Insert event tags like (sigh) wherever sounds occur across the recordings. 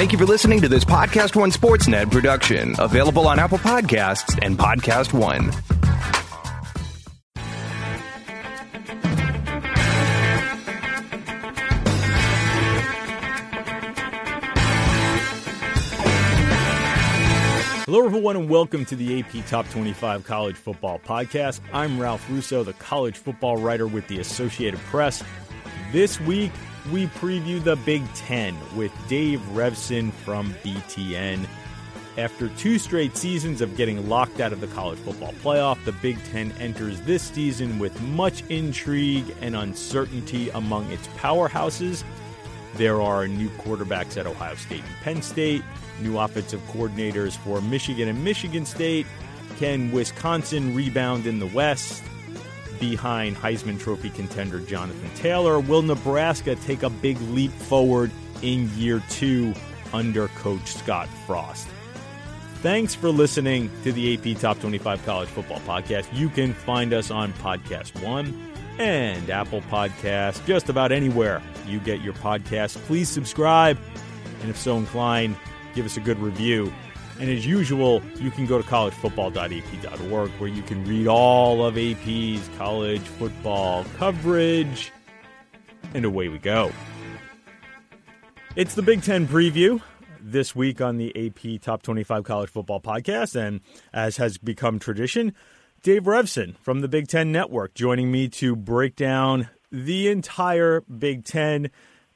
Thank you for listening to this Podcast One Sportsnet production, available on Apple Podcasts and Podcast One. Hello, everyone, and welcome to the AP Top 25 College Football Podcast. I'm Ralph Russo, the college football writer with the Associated Press. This week, we preview the Big Ten with Dave Revsine from BTN. After two straight seasons of getting locked out of the college football playoff, the Big Ten enters this season with much intrigue and uncertainty among its powerhouses. There are new quarterbacks at Ohio State and Penn State, new offensive coordinators for Michigan and Michigan State. Can Wisconsin rebound in the West behind Heisman Trophy contender Jonathan Taylor? Will Nebraska take a big leap forward in year two under Coach Scott Frost? Thanks for listening to the AP Top 25 College Football Podcast. You can find us on Podcast One and Apple Podcasts, just about anywhere you get your podcasts. Please subscribe, and if so inclined, give us a good review. And as usual, you can go to collegefootball.ap.org where you can read all of AP's college football coverage. And away we go. It's the Big Ten preview this week on the AP Top 25 College Football Podcast. And as has become tradition, Dave Revsine from the Big Ten Network joining me to break down the entire Big Ten.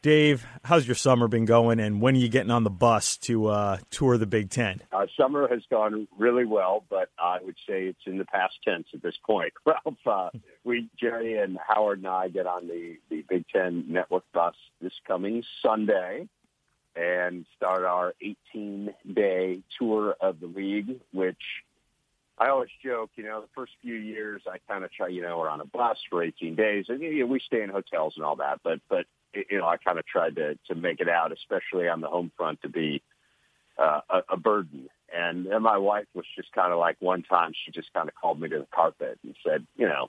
Dave, how's your summer been going, and when are you getting on the bus to uh, tour the Big Ten? Uh, summer has gone really well, but I would say it's in the past tense at this point. (laughs) Ralph, uh, we, Jerry and Howard and I get on the, the Big Ten Network bus this coming Sunday and start our 18-day tour of the league, which I always joke, you know, the first few years I kind of try, you know, we're on a bus for 18 days and you know, we stay in hotels and all that, but, but, you know, I kind of tried to, to make it out, especially on the home front to be uh, a, a burden. And, and my wife was just kind of like one time she just kind of called me to the carpet and said, you know,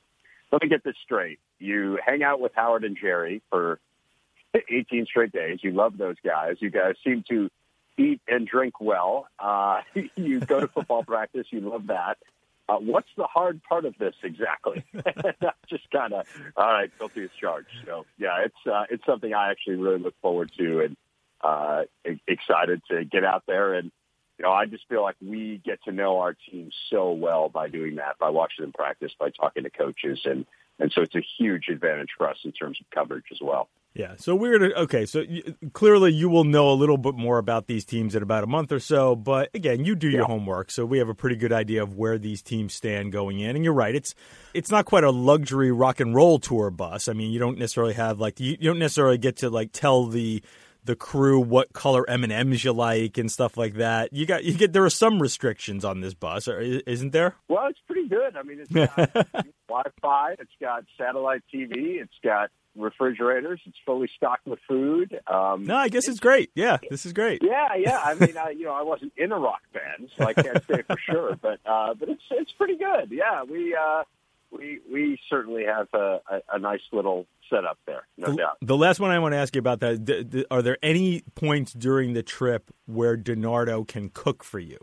let me get this straight. You hang out with Howard and Jerry for (laughs) 18 straight days. You love those guys. You guys seem to eat and drink well. Uh, (laughs) you go to football (laughs) practice. You love that. Uh, what's the hard part of this exactly? (laughs) (laughs) just kind of all right, guilty as charged. So yeah, it's uh, it's something I actually really look forward to and uh, excited to get out there and you know I just feel like we get to know our team so well by doing that, by watching them practice, by talking to coaches, and and so it's a huge advantage for us in terms of coverage as well. Yeah, so we're okay. So you, clearly, you will know a little bit more about these teams in about a month or so. But again, you do your homework, so we have a pretty good idea of where these teams stand going in. And you're right; it's it's not quite a luxury rock and roll tour bus. I mean, you don't necessarily have like you, you don't necessarily get to like tell the the crew what color M and M's you like and stuff like that. You got you get there are some restrictions on this bus, isn't there? Well, it's pretty good. I mean, it's got (laughs) Wi-Fi, it's got satellite TV, it's got refrigerators. It's fully stocked with food. Um, no, I guess it's, it's, great. Yeah, this is great. Yeah, yeah. I mean, I, you know, I wasn't in a rock band, so I can't say for sure, but uh, but it's it's pretty good. Yeah, we uh, we we certainly have a, a, a nice little setup there, no the, doubt. The last one I want to ask you about that: d- d- are there any points during the trip where DiNardo can cook for you?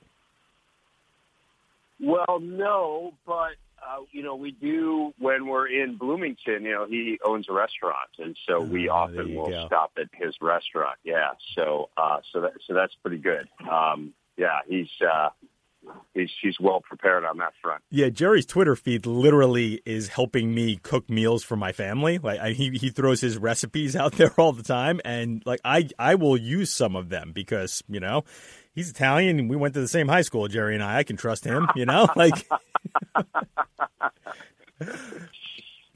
Well, no, but uh, you know, we do when we're in Bloomington. You know, he owns a restaurant, and so we oh, often will go. stop at his restaurant. Yeah, so uh, so that so that's pretty good. Um, yeah, he's. Uh, He's, he's well prepared on that front. Yeah, Jerry's Twitter feed literally is helping me cook meals for my family. Like I, he he throws his recipes out (laughs) there all the time, and like I I will use some of them because you know he's Italian. We went to the same high school, Jerry and I. I can trust him. You know, (laughs) like. (laughs)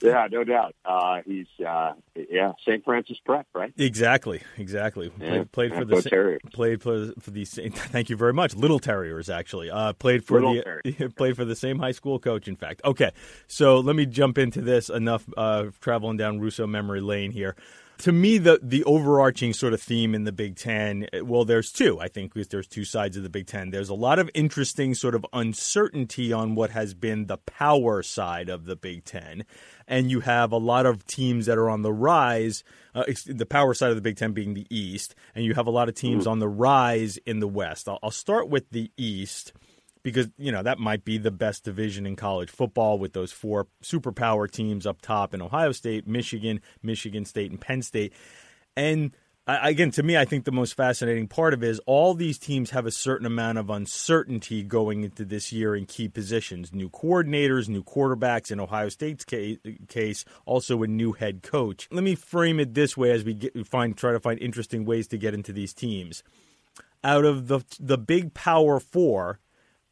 yeah, no doubt. Uh, he's uh, yeah, St. Francis Prep, right? Exactly, exactly. Yeah, played, played for the Terriers. played for for the (laughs) thank you very much. Little Terriers actually. Uh, played for Little the played for the same high school coach. In fact, okay. So let me jump into this. Enough uh, traveling down Russo memory lane here. To me, the the overarching sort of theme in the Big Ten, well, there's two. I think because there's two sides of the Big Ten. There's a lot of interesting sort of uncertainty on what has been the power side of the Big Ten, and you have a lot of teams that are on the rise. Uh, the power side of the Big Ten being the East, and you have a lot of teams mm. on the rise in the West. I'll, I'll start with the East because you know that might be the best division in college football with those four superpower teams up top in Ohio State, Michigan, Michigan State, and Penn State. And again, to me, I think the most fascinating part of it is all these teams have a certain amount of uncertainty going into this year in key positions. New coordinators, new quarterbacks in Ohio State's case, also a new head coach. Let me frame it this way as we get, find try to find interesting ways to get into these teams. Out of the the big Power Four,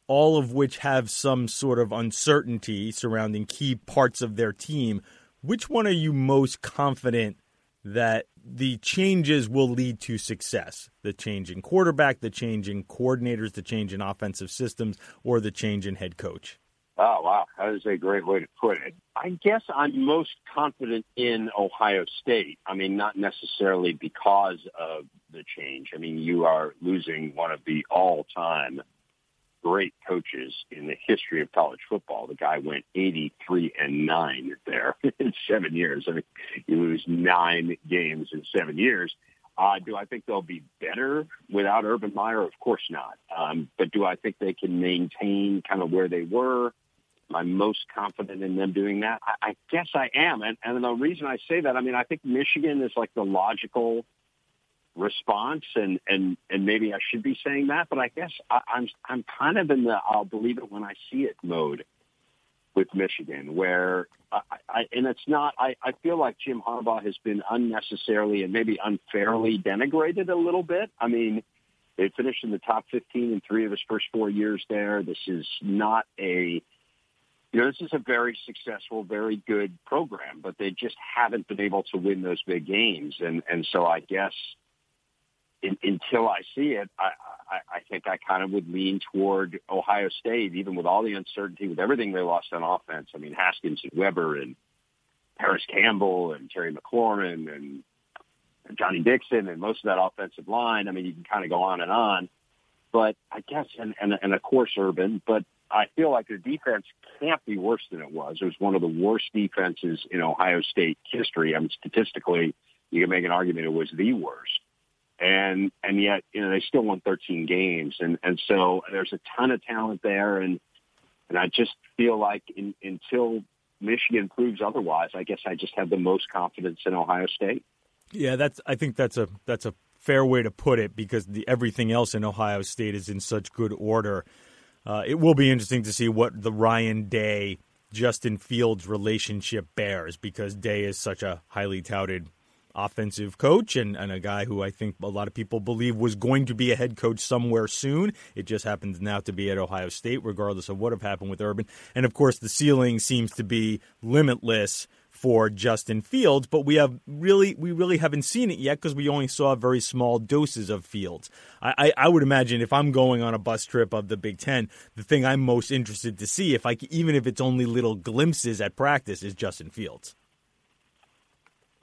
all of which have some sort of uncertainty surrounding key parts of their team. Which one are you most confident that the changes will lead to success? The change in quarterback, the change in coordinators, the change in offensive systems, or the change in head coach? Oh, wow. That is a great way to put it. I guess I'm most confident in Ohio State. I mean, not necessarily because of the change. I mean, you are losing one of the all-time great coaches in the history of college football. The guy went 83 and 9 there (laughs) in seven years. I mean, you lose nine games in seven years. Uh, do I think they'll be better without Urban Meyer? Of course not. Um, but do I think they can maintain kind of where they were? Am I most confident in them doing that? I, I guess I am. And, and the reason I say that, I mean, I think Michigan is like the logical response and and and maybe I should be saying that, but I guess I, I'm I'm kind of in the I'll believe it when I see it mode with Michigan, where I, I and it's not. I I feel like Jim Harbaugh has been unnecessarily and maybe unfairly denigrated a little bit. I mean. They finished in the top 15 in three of his first four years there. This is not a you know, this is a very successful, very good program, but they just haven't been able to win those big games. And and so I guess in, until I see it, I, I, I think I kind of would lean toward Ohio State, even with all the uncertainty, with everything they lost on offense. I mean, Haskins and Weber and Parris Campbell and Terry McLaurin and, Johnnie Dixon and most of that offensive line. I mean, you can kind of go on and on. But I guess, and, and, and of course, Urban, but I feel like the defense can't be worse than it was. It was one of the worst defenses in Ohio State history. I mean, statistically, you can make an argument it was the worst and and yet you know they still won 13 games, and and so there's a ton of talent there, and and I just feel like in, until Michigan proves otherwise, I guess I just have the most confidence in Ohio State. Yeah, that's I think that's a that's a fair way to put it because the everything else in Ohio State is in such good order. Uh, it will be interesting to see what the Ryan Day Justin Fields relationship bears because Day is such a highly touted offensive coach and, and a guy who I think a lot of people believe was going to be a head coach somewhere soon. It just happens now to be at Ohio State, regardless of what have happened with Urban. And of course, the ceiling seems to be limitless for Justin Fields, but we have really we really haven't seen it yet because we only saw very small doses of Fields. I, I, I, would imagine if I'm going on a bus trip of the Big Ten, the thing I'm most interested to see, if I even if it's only little glimpses at practice, is Justin Fields.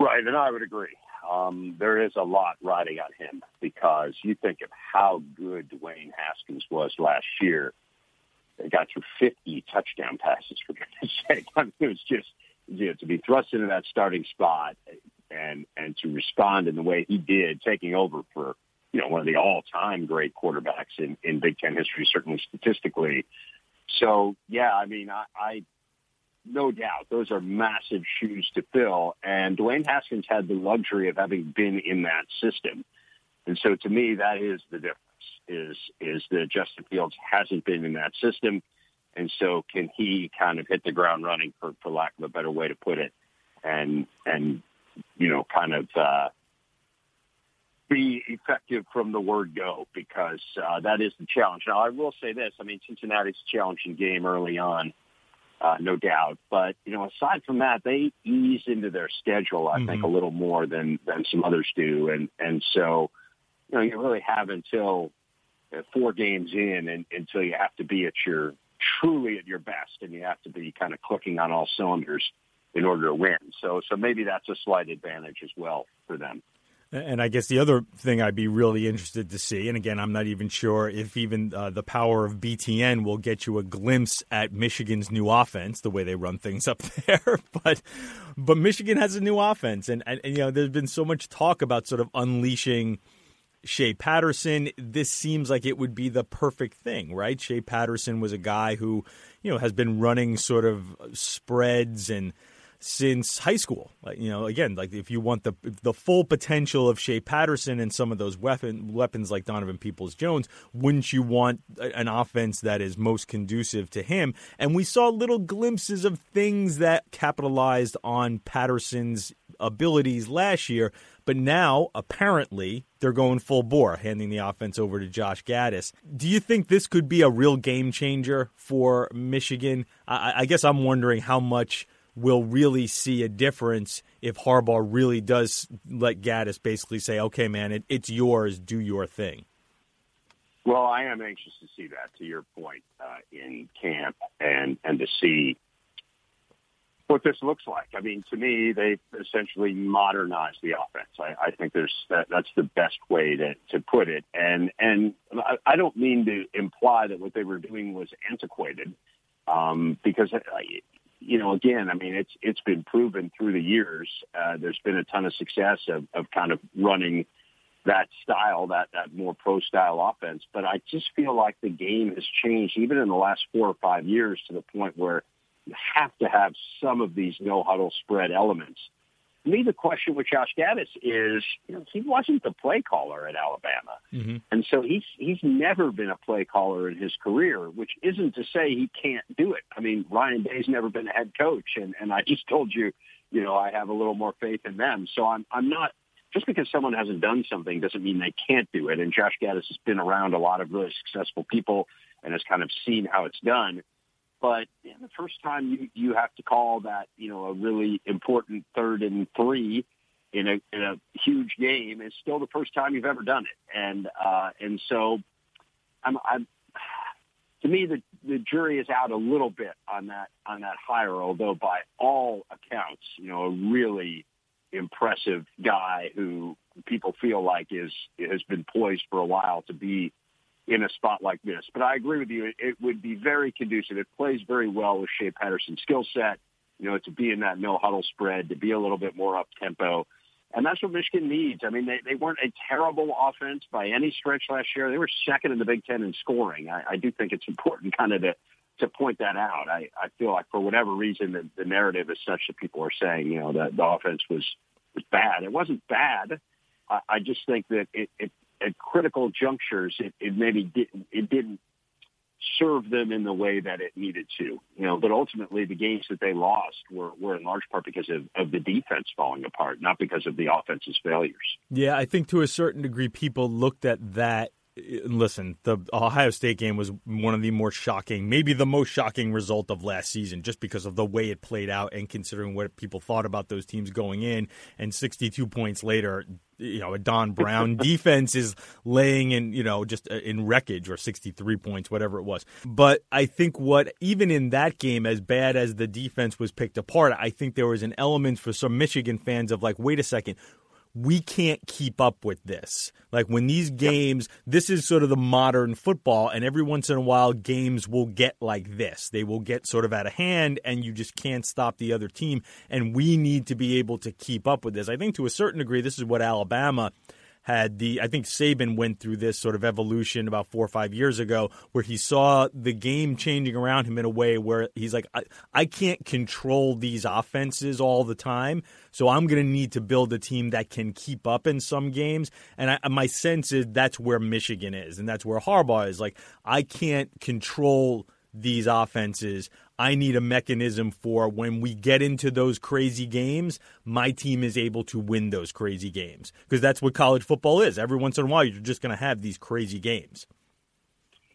Right, and I would agree. Um, there is a lot riding on him because you think of how good Dwayne Haskins was last year. They got through 50 touchdown passes, for goodness (laughs) sake. I mean, it was just you know, to be thrust into that starting spot and and to respond in the way he did, taking over for you know one of the all-time great quarterbacks in in Big Ten history, certainly statistically. So yeah, I mean, I, I no doubt, those are massive shoes to fill. And Dwayne Haskins had the luxury of having been in that system. And so to me, that is the difference is, is that Justin Fields hasn't been in that system. And so can he kind of hit the ground running for, for lack of a better way to put it and, and, you know, kind of, uh, be effective from the word go because uh, that is the challenge. Now, I will say this. I mean, Cincinnati's a challenging game early on uh, no doubt. But you know, aside from that, they ease into their schedule. I mm-hmm. think a little more than than some others do, and and so you know, you really have until uh, four games in, and until you have to be at your truly at your best, and you have to be kind of clicking on all cylinders in order to win. So so maybe that's a slight advantage as well for them. And I guess the other thing I'd be really interested to see, and again, I'm not even sure if even uh, the power of BTN will get you a glimpse at Michigan's new offense, the way they run things up (laughs) there. but but Michigan has a new offense, and, and, and you know, there's been so much talk about sort of unleashing Shea Patterson. This seems like it would be the perfect thing, right? Shea Patterson was a guy who you know has been running sort of spreads and since high school. You know, again, like if you want the the full potential of Shea Patterson and some of those weapon weapons like Donovan Peoples Jones, wouldn't you want an offense that is most conducive to him? And we saw little glimpses of things that capitalized on Patterson's abilities last year, but now apparently they're going full bore, handing the offense over to Josh Gattis. Do you think this could be a real game changer for Michigan? I, I guess I'm wondering how much will really see a difference if Harbaugh really does let Gattis basically say, "Okay, man, it, it's yours. Do your thing." Well, I am anxious to see that. To your point, uh, in camp and and to see what this looks like. I mean, to me, they've essentially modernized the offense. I, I think there's that, that's the best way to to put it. And and I, I don't mean to imply that what they were doing was antiquated, um, because you know, again, I mean, it's it's been proven through the years. Uh, there's been a ton of success of, of kind of running that style, that that more pro style offense. But I just feel like the game has changed, even in the last four or five years, to the point where you have to have some of these no huddle spread elements to me, the question with Josh Gattis is, you know, he wasn't the play caller at Alabama, mm-hmm. and so he's he's never been a play caller in his career. Which isn't to say he can't do it. I mean, Ryan Day's never been a head coach, and and I just told you, you know, I have a little more faith in them. So I'm I'm not just because someone hasn't done something doesn't mean they can't do it. And Josh Gattis has been around a lot of really successful people and has kind of seen how it's done. But the first time you you have to call that you know a really important third and three in a in a huge game is still the first time you've ever done it, and uh, and so I'm I'm to me the the jury is out a little bit on that on that hire, although by all accounts, you know, a really impressive guy who people feel like is has been poised for a while to be in a spot like this. But I agree with you. It would be very conducive. It plays very well with Shea Patterson's skill set, you know, to be in that no huddle spread, to be a little bit more up tempo. And that's what Michigan needs. I mean, they, they weren't a terrible offense by any stretch last year. They were second in the Big Ten in scoring. I, I do think it's important (laughs) kind of to, to point that out. I, I feel like for whatever reason, the, the narrative is such that people are saying, you know, that the offense was, was bad. It wasn't bad. I, I just think that it, it at critical junctures, it, it maybe did, it didn't serve them in the way that it needed to. You know, but ultimately the games that they lost were, were in large part because of, of the defense falling apart, not because of the offense's failures. Yeah, I think to a certain degree people looked at that listen, the Ohio State game was one of the more shocking, maybe the most shocking result of last season, just because of the way it played out and considering what people thought about those teams going in. And 62 points later, you know, a Don Brown (laughs) defense is laying in, you know, just uh, in wreckage or 63 points, whatever it was. But I think what, even in that game, as bad as the defense was picked apart, I think there was an element for some Michigan fans of like, wait a second, we can't keep up with this. Like when these games, this is sort of the modern football, and every once in a while, games will get like this. They will get sort of out of hand, and you just can't stop the other team. And we need to be able to keep up with this. I think to a certain degree, this is what Alabama had the I think Saban went through this sort of evolution about four or five years ago where he saw the game changing around him in a way where he's like I, I can't control these offenses all the time so I'm going to need to build a team that can keep up in some games. And I, my sense is that's where Michigan is and that's where Harbaugh is. Like I can't control these offenses. I need a mechanism for when we get into those crazy games, my team is able to win those crazy games. Because that's what college football is. Every once in a while, you're just going to have these crazy games.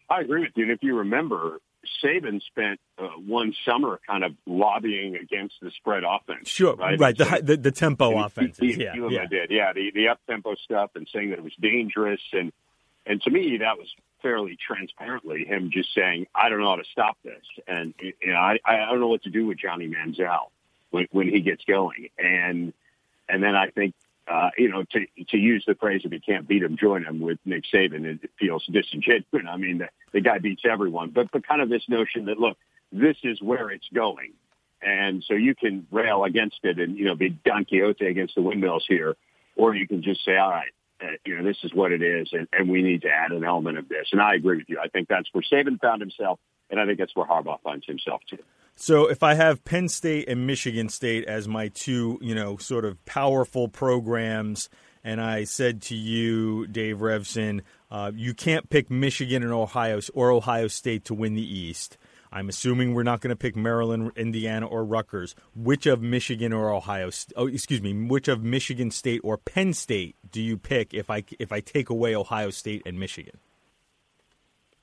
I agree with you. And if you remember, Saban spent uh, one summer kind of lobbying against the spread offense. Sure, right. right. The, the, the tempo offense. Yeah, yeah. did. Yeah, the the up tempo stuff and saying that it was dangerous and and to me that was fairly transparently him just saying, I don't know how to stop this. And, you know, I, I don't know what to do with Johnny Manziel. when, when he gets going. And and then I think uh, you know to to use the phrase if you can't beat him, join him with Nick Saban. It, feels disingenuous. I mean, the, the guy beats everyone, but but kind of this notion that look, this is where it's going. And so you can rail against it and, you know, be Don Quixote against the windmills here, or you can just say, all right, you know, this is what it is, and, and we need to add an element of this. And I agree with you. I think that's where Saban found himself, and I think that's where Harbaugh finds himself too. So if I have Penn State and Michigan State as my two, you know, sort of powerful programs, and I said to you, Dave Revsine, uh, you can't pick Michigan and Ohio or Ohio State to win the East. I'm assuming we're not going to pick Maryland, Indiana, or Rutgers. Which of Michigan or Ohio? Oh, excuse me. Which of Michigan State or Penn State do you pick if I if I take away Ohio State and Michigan?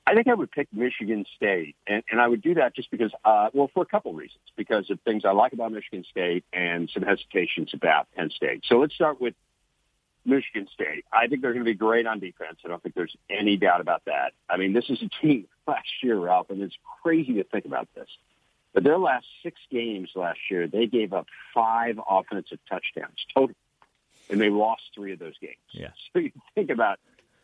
I think I would pick Michigan State, and, and I would do that just because, uh, well, for a couple reasons. Because of things I like about Michigan State and some hesitations about Penn State. So let's start with Michigan State. I think they're going to be great on defense. I don't think there's any doubt about that. I mean, this is a team (laughs) last year, Ralph, and it's crazy to think about this. But their last six games last year, they gave up five offensive touchdowns total, and they lost three of those games. Yeah. (laughs) So you think about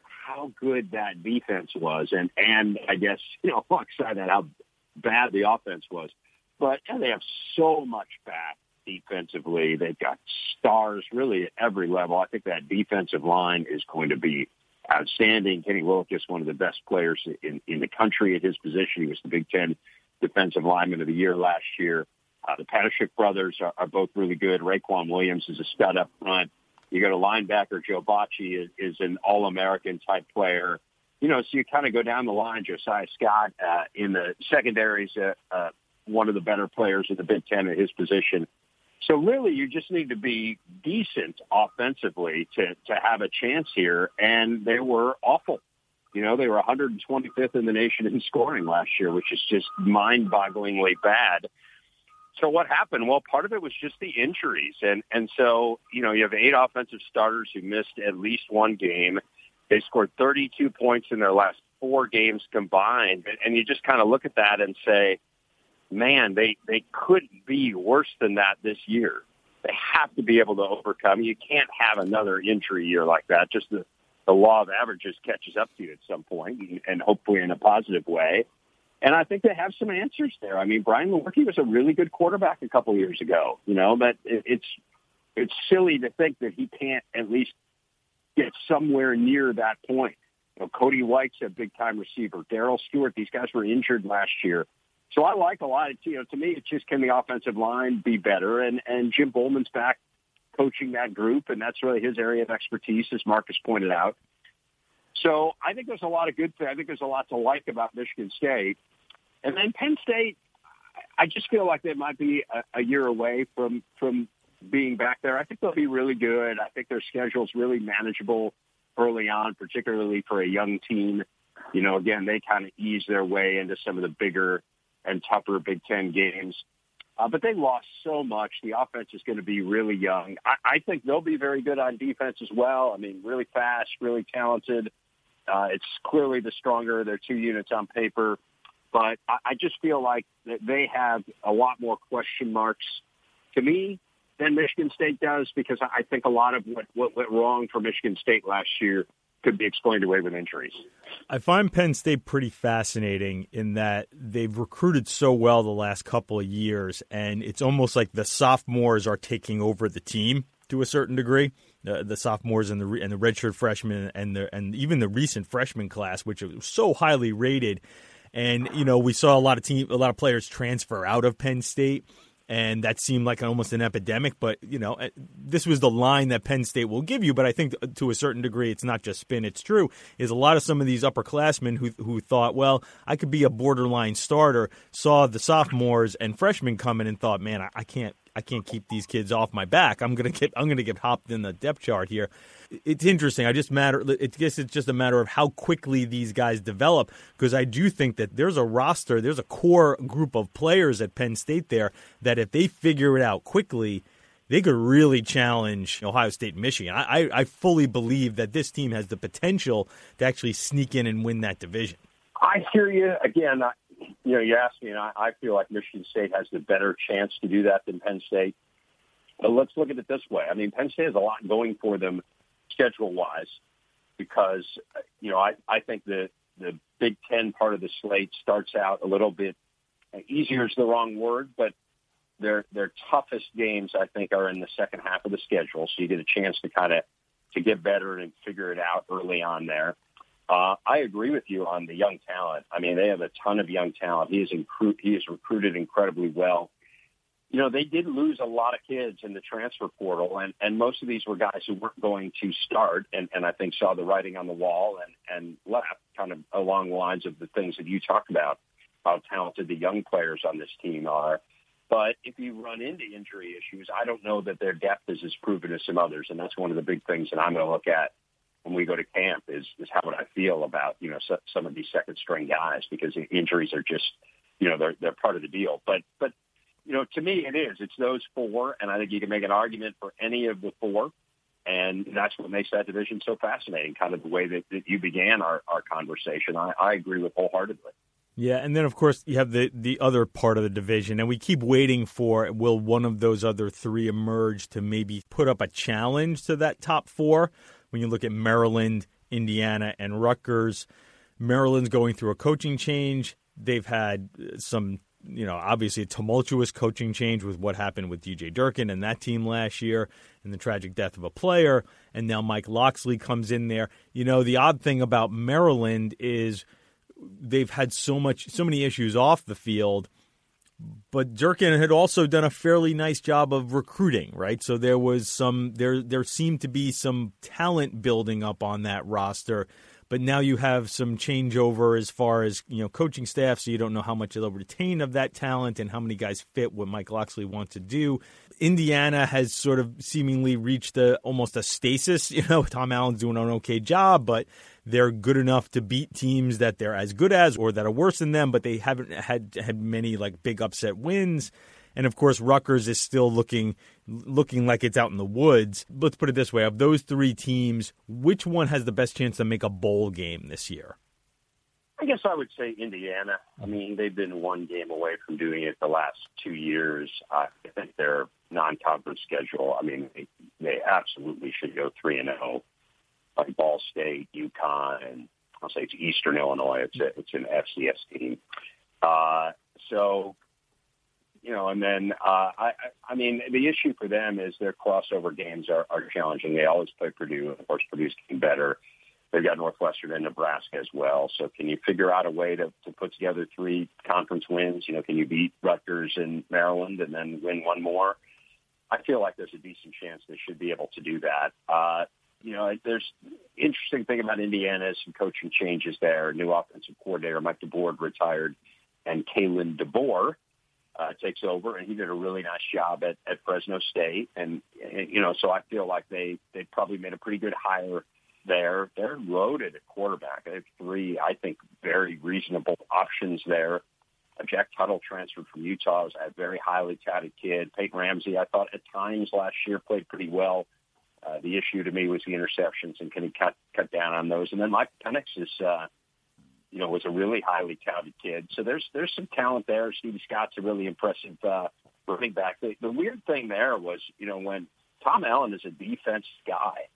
how good that defense was, and and I guess (laughs) you know alongside that how bad the offense was. But yeah, they have so much back defensively. They've got stars really at every level. I think that defensive line is going to be outstanding. Kenny Willekes is one of the best players in, in the country at his position. He was the Big Ten Defensive Lineman of the Year last year. Uh, the Panasiuk brothers are, are both really good. Raequan Williams is a stud up front. You got a linebacker, Joe Bachie, is, is an All-American type player. You know, so you kind of go down the line. Josiah Scott uh, in the secondaries, uh, uh, one of the better players in the Big Ten at his position. So really, you just need to be decent offensively to to have a chance here. And they were awful. You know, they were 125th in the nation in scoring last year, which is just mind-bogglingly bad. So what happened? Well, part of it was just the injuries, and and so you know you have eight offensive starters who missed at least one game. They scored 32 points in their last four games combined, and you just kind of look at that and say, man, they they couldn't be worse than that this year. They have to be able to overcome. You can't have another injury year like that. Just the the law of averages catches up to you at some point, and, and hopefully in a positive way. And I think they have some answers there. I mean, Brian Lewerke was a really good quarterback a couple years ago, you know, but it, it's it's silly to think that he can't at least get somewhere near that point. You know, Cody White's a big time receiver. Darrell Stewart, these guys were injured last year. So I like a lot. You know, to me, it's just can the offensive line be better? And and Jim Bollman's back coaching that group, and that's really his area of expertise, as Marcus pointed out. So I think there's a lot of good. I think there's a lot to like about Michigan State, and then Penn State. I just feel like they might be a, a year away from from being back there. I think they'll be really good. I think their schedule's really manageable early on, particularly for a young team. You know, again, they kind of ease their way into some of the bigger and tougher Big Ten games. Uh, but they lost so much. The offense is going to be really young. I, I think they'll be very good on defense as well. I mean, really fast, really talented. Uh, it's clearly the stronger of their two units on paper. But I, I just feel like that they have a lot more question marks to me than Michigan State does because I think a lot of what, what went wrong for Michigan State last year could be explained away with injuries. I find Penn State pretty fascinating in that they've recruited so well the last couple of years, and it's almost like the sophomores are taking over the team to a certain degree. The, sophomores and the and the redshirt freshmen and the and even the recent freshman class, which was so highly rated, and you know we saw a lot of team a lot of players transfer out of Penn State and that seemed like almost an epidemic. But you know, eh, this was the line that Penn State will give you. But I think to a certain degree, it's not just spin; it's true. Is a lot of some of these upperclassmen who who thought, well, I could be a borderline starter, saw the sophomores and freshmen coming and thought, man, I, I can't I can't keep these kids off my back. I'm gonna get I'm gonna get hopped in the depth chart here. It's interesting. I just matter. I guess it's just a matter of how quickly these guys develop. Because I do think that there's a roster, there's a core group of players at Penn State there that if they figure it out quickly, they could really challenge Ohio State and Michigan. I, I fully believe that this team has the potential to actually sneak in and win that division. I hear you again. You know, you asked me, and I, I feel like Michigan State has the better chance to do that than Penn State. But let's look at it this way. I mean, Penn State has a lot going for them schedule-wise because, you know, I, I think the, the Big Ten part of the slate starts out a little bit easier is the wrong word, but their their toughest games I think are in the second half of the schedule. So you get a chance to kind of to get better and figure it out early on there. Uh, I agree with you on the young talent. I mean, they have a ton of young talent. He is incru- he is recruited incredibly well. You know, they did lose a lot of kids in the transfer portal, and and most of these were guys who weren't going to start, and and I think saw the writing on the wall and and left, kind of along the lines of the things that you talked about, how talented the young players on this team are. But if you run into injury issues, I don't know that their depth is as proven as some others, and that's one of the big things that I'm going to look at when we go to camp is is how would I feel about you know so, some of these second string guys because injuries are just you know they're they're part of the deal. But but you know to me it is it's those four, and I think you can make an argument for any of the four. And that's what makes that division so fascinating, kind of the way that, that you began our, our conversation. I, I agree with wholeheartedly. Yeah, and then of course you have the the other part of the division, and we keep waiting for will one of those other three emerge to maybe put up a challenge to that top four. When you look at Maryland, Indiana, and Rutgers, Maryland's going through a coaching change. They've had uh, some, you know, obviously a tumultuous coaching change with what happened with DJ Durkin and that team last year, and the tragic death of a player. And now Mike Locksley comes in there. You know, the odd thing about Maryland is they've had so much, so many issues off the field. But Durkin had also done a fairly nice job of recruiting, right? So there was some there there seemed to be some talent building up on that roster. But now you have some changeover as far as you know coaching staff, so you don't know how much they'll retain of that talent and how many guys fit what Mike Locksley wants to do. Indiana has sort of seemingly reached a almost a stasis. (laughs) You know, Tom Allen's doing an okay job, but they're good enough to beat teams that they're as good as or that are worse than them, but they haven't had had many like big upset wins. And of course, Rutgers is still looking looking like it's out in the woods. Let's put it this way: of those three teams, which one has the best chance to make a bowl game this year? I guess I would say Indiana. I mean, they've been one game away from doing it the last two years. I think their non-conference schedule. I mean, they, they absolutely should go three and zero. Oh like Ball State, UConn, I'll say it's Eastern Illinois. It's a, it's an FCS team. Uh, so, you know, and then uh, I, I mean, the issue for them is their crossover games are, are challenging. They always play Purdue, of course, Purdue's getting better. They've got Northwestern and Nebraska as well. So, can you figure out a way to, to put together three conference wins? You know, can you beat Rutgers and Maryland and then win one more? I feel like there's a decent chance they should be able to do that. Uh, you know, there's interesting thing about Indiana is some coaching changes there. New offensive coordinator Mike DeBord retired, and Kalen DeBoer uh, takes over, and he did a really nice job at, at Fresno State. And, and you know, so I feel like they they probably made a pretty good hire there. They're loaded at quarterback. They have three, I think, very reasonable options there. Jack Tuttle transferred from Utah, was a very highly touted kid. Peyton Ramsey, I thought at times last year played pretty well. Uh, the issue to me was the interceptions and can he cut cut down on those? And then Mike Penix is, uh, you know, was a really highly touted kid. So there's there's some talent there. Stevie Scott's a really impressive uh, running back. The, the weird thing there was, you know, when Tom Allen is a defense guy,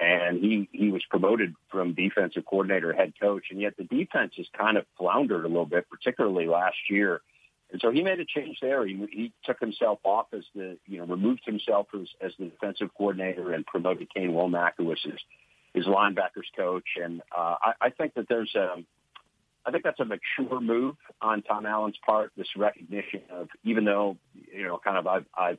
and he he was promoted from defensive coordinator head coach, and yet the defense has kind of floundered a little bit, particularly last year. And so he made a change there. He, he took himself off as the, you know, removed himself as, as the defensive coordinator and promoted Kane Wommack, who was his, his linebackers coach. And uh, I, I think that there's a, I think that's a mature move on Tom Allen's part. This recognition of, even though, you know, kind of I've, I've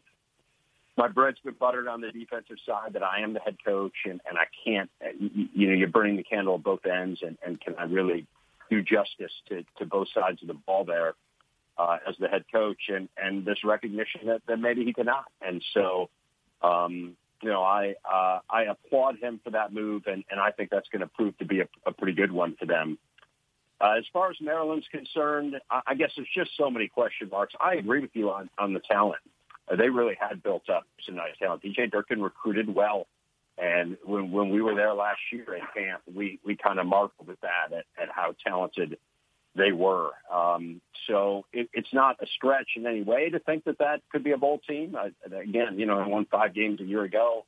my bread's been buttered on the defensive side that I am the head coach and, and I can't, you, you know, you're burning the candle at both ends and, and can I really do justice to, to both sides of the ball there? uh, as the head coach, and and this recognition that, that maybe he cannot. And so, um, you know, I uh, I applaud him for that move, and and I think that's going to prove to be a, a pretty good one for them. Uh, as far as Maryland's concerned, I, I guess there's just so many question marks. I agree with you on on the talent. Uh, they really had built up some nice talent. DJ Durkin recruited well. And when, when we were there last year at camp, we, we kind of marveled at that, at, at how talented they were. Um, so it, it's not a stretch in any way to think that that could be a bowl team. Again, you know, I won five games a year ago.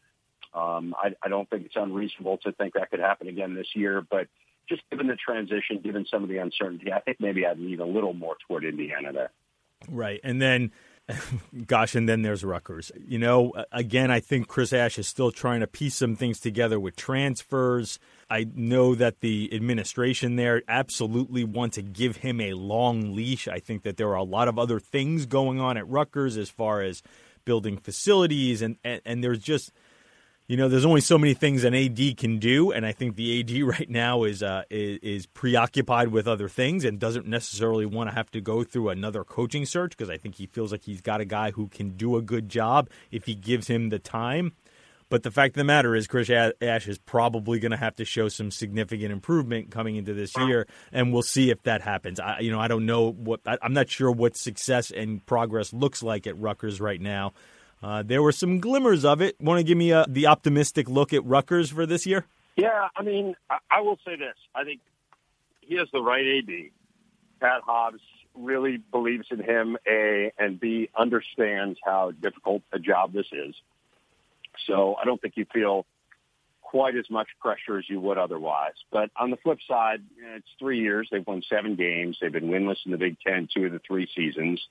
Um, I, I don't think it's unreasonable to think that could happen again this year, but just given the transition, given some of the uncertainty, I think maybe I'd lean a little more toward Indiana there. Right. And then (laughs) gosh, and then there's Rutgers. You know, again, I think Chris Ash is still trying to piece some things together with transfers. I know that the administration there absolutely want to give him a long leash. I think that there are a lot of other things going on at Rutgers as far as building facilities, and, and, and there's just – you know, there's only so many things an AD can do, and I think the AD (laughs) right now is uh, is, is, preoccupied with other things and doesn't necessarily want to have to go through another coaching search because I think he feels like he's got a guy who can do a good job if he gives him the time. But the fact of the matter is, Chris Ash is probably going to have to show some significant improvement coming into this year, and we'll see if that happens. I, you know, I don't know what I, I'm not sure what success and progress looks like at Rutgers right now. Uh, there were some glimmers of it. Want to give me a, the optimistic look at Rutgers for this year? Yeah, I mean, I, I will say this. I think he has the right AD. Pat Hobbs really believes in him, A, and B, understands how difficult a job this is. So I don't think you feel quite as much pressure as you would otherwise. But on the flip side, it's three years. They've won seven games. They've been winless in the Big Ten two of the three seasons.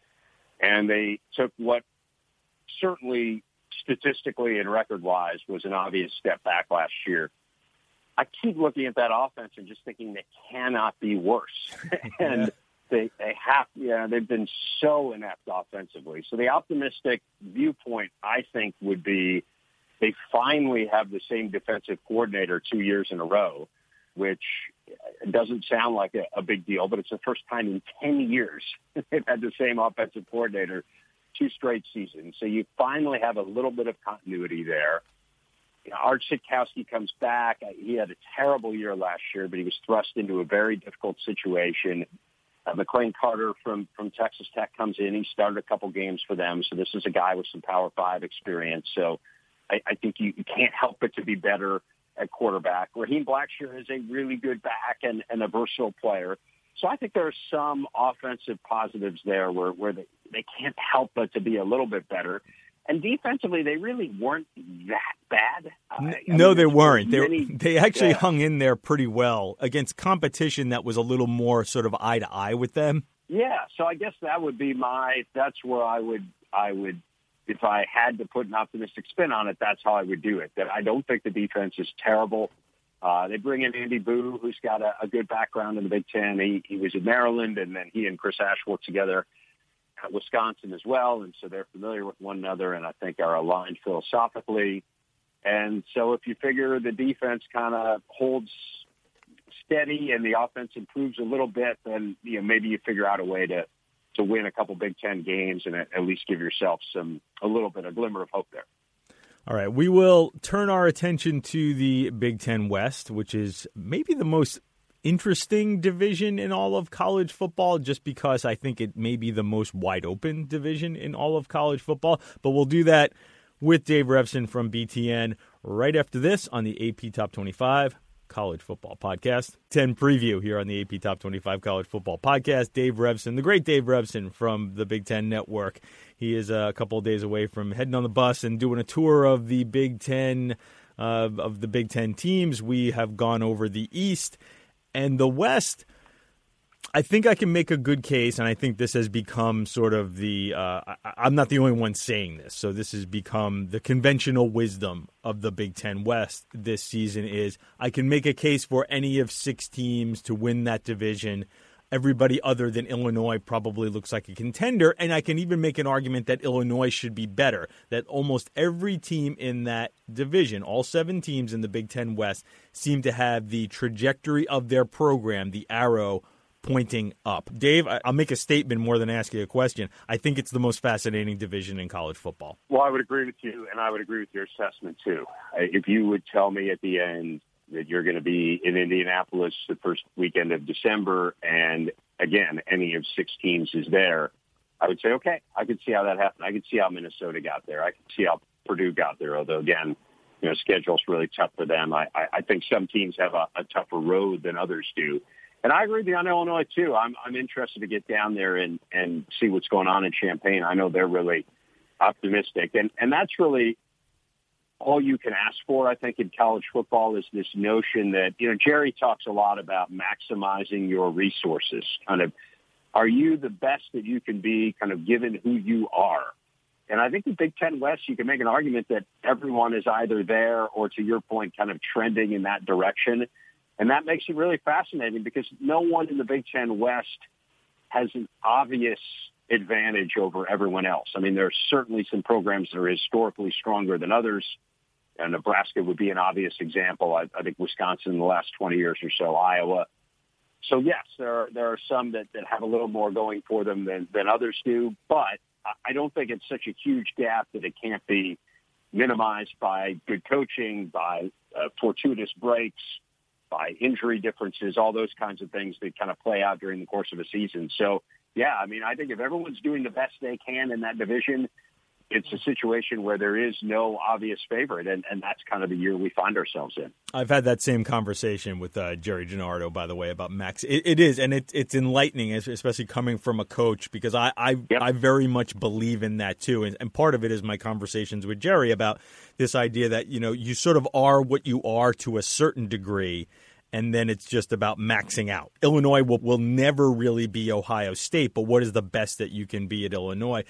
And they took what certainly statistically and record wise was an obvious step back last year. I keep looking at that offense and just thinking they cannot be worse. (laughs) (laughs) and they they have yeah, they've been so inept offensively. So the optimistic viewpoint I think would be they finally have the same defensive coordinator two years in a row, which doesn't sound like a, a big deal, but it's the first time in ten years (laughs) they've had the same offensive coordinator two straight seasons. So you finally have a little bit of continuity there. You know, Art Sitkowski comes back. He had a terrible year last year, but he was thrust into a very difficult situation. Uh, McLane Carter from from Texas Tech comes in. He started a couple games for them, so this is a guy with some Power Five experience. So I, I think you, you can't help but to be better at quarterback. Raheem Blackshear is a really good back and, and a versatile player. So I think there are some offensive positives there where, where they, they can't help but to be a little bit better. And defensively, they really weren't that bad. Uh, no, mean, they weren't. Many, they (laughs) they actually yeah. hung in there pretty well against competition that was a little more sort of eye to eye with them. Yeah, so I guess that would be my. That's where I would I would if I had to put an optimistic spin on it. That's how I would do it. That I don't think the defense is terrible. Uh, they bring in Andy Buh, who's got a, a good background in the Big Ten. He, he was in Maryland, and then he and Chris Ash worked together Wisconsin as well, and so they're familiar with one another, and I think are aligned philosophically. And so, if you figure the defense kind of holds steady and the offense improves a little bit, then you know maybe you figure out a way to to win a couple Big Ten games and at, least give yourself some a little bit of a glimmer of hope there. All right, we will turn our attention to the Big Ten West, which is maybe the most interesting division in all of college football, just because I think it may be the most wide open division in all of college football. But we'll do that with Dave Revsine from BTN right after this on the AP Top 25 College Football Podcast. 10 preview here on the AP Top 25 College Football Podcast. Dave Revsine, the great Dave Revsine from the Big Ten Network. He is a couple days away from heading on the bus and doing a tour of the Big Ten. Uh, of the Big Ten teams, we have gone over the East and the West. I think I can make a good case, and I think this has become sort of the. Uh, I, am not the only one saying this, so this has become the conventional wisdom of the Big Ten West this season. Is I can make a case for any of six teams to win that division. Everybody other than Illinois probably looks like a contender, and I can even make an argument that Illinois should be better. That almost every team in that division, all seven teams in the Big Ten West, seem to have the trajectory of their program, the arrow pointing up. Dave, I'll make a statement more than ask you a question. I think it's the most fascinating division in college football. Well, I would agree with you, and I would agree with your assessment too. Uh, if you would tell me at the end that you're going to be in Indianapolis the first weekend of December, and again, any of six teams is there, I would say, okay, I could see how that happened. I could see how Minnesota got there. I could see how Purdue got there, although again, you know, schedule's really tough for them. I, I, I think some teams have a, a tougher road than others do And I agree with you on Illinois too. I'm I'm interested to get down there and and see what's going on in Champaign. I know they're really optimistic, and and that's really all you can ask for. I think in college football is this notion that you know Jerry talks a lot about maximizing your resources. Kind of, are you the best that you can be? Kind of given who you are. And I think the Big Ten West, you can make an argument that everyone is either there or, to your point, kind of trending in that direction. And that makes it really fascinating because no one in the Big Ten West has an obvious advantage over everyone else. I mean, there are certainly some programs that are historically stronger than others. And Nebraska would be an obvious example. I, I think Wisconsin in the last 20 years or so, Iowa. So yes, there are, there are some that, that have a little more going for them than, than others do, but I don't think it's such a huge gap that it can't be minimized by good coaching, by uh, fortuitous breaks, by injury differences, all those kinds of things that kind of play out during the course of a season. So, yeah, I mean, I think if everyone's doing the best they can in that division, it's a situation where there is no obvious favorite, and, and that's kind of the year we find ourselves in. I've had that same conversation with uh, Gerry DiNardo, by the way, about Max. It, it is, and it, it's enlightening, especially coming from a coach, because I I, yep. I very much believe in that too, and, and part of it is my conversations with Jerry about this idea that you know you sort of are what you are to a certain degree and then it's just about maxing out. Illinois will, will never really be Ohio State, but what is the best that you can be at Illinois?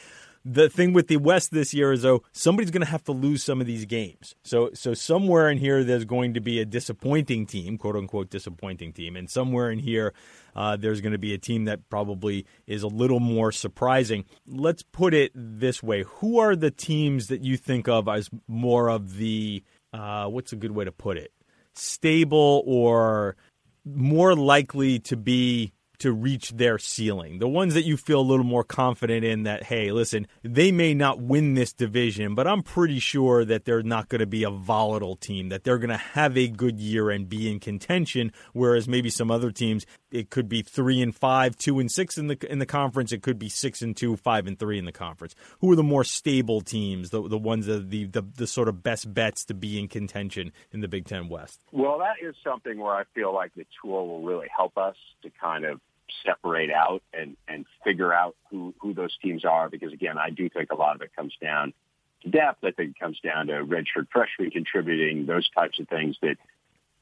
The thing with the West this year is though somebody's going to have to lose some of these games. So so somewhere in here there's going to be a disappointing team, quote unquote disappointing team, and somewhere in here uh, there's going to be a team that probably is a little more surprising. Let's put it this way: Who are the teams that you think of as more of the uh, what's a good way to put it? Stable or more likely to be to reach their ceiling. The ones that you feel a little more confident in that, hey, listen, they may not win this division, but I'm pretty sure that they're not going to be a volatile team, that they're going to have a good year and be in contention. Whereas maybe some other teams, it could be three and five, two and six in the in the conference. It could be six and two, five and three in the conference. Who are the more stable teams? The the ones that the the, the sort of best bets to be in contention in the Big Ten West. Well, that is something where I feel like the tour will really help us to kind of separate out and, and figure out who, who those teams are. Because again, I do think a lot of it comes down to depth. I think it comes down to redshirt freshmen contributing, those types of things that,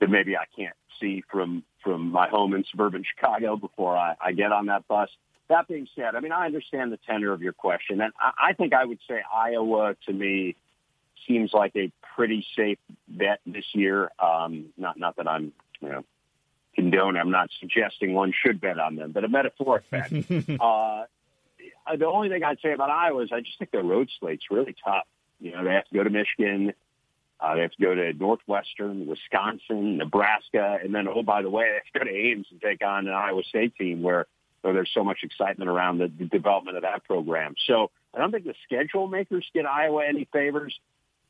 that maybe I can't see from, from my home in suburban Chicago before I, I get on that bus. That being said, I mean, I understand the tenor of your question. And I, I think I would say Iowa to me seems like a pretty safe bet this year. Um, not, not that I'm, you know, condone. I'm not suggesting one should bet on them, but a metaphoric bet. (laughs) uh, the only thing I'd say about Iowa is I just think their road slate's really tough. You know, they have to go to Michigan. Uh, they have to go to Northwestern, Wisconsin, Nebraska, and then, oh, by the way, they have to go to Ames and take on an Iowa State team where, where there's so much excitement around the, the development of that program. So I don't think the schedule makers get Iowa any favors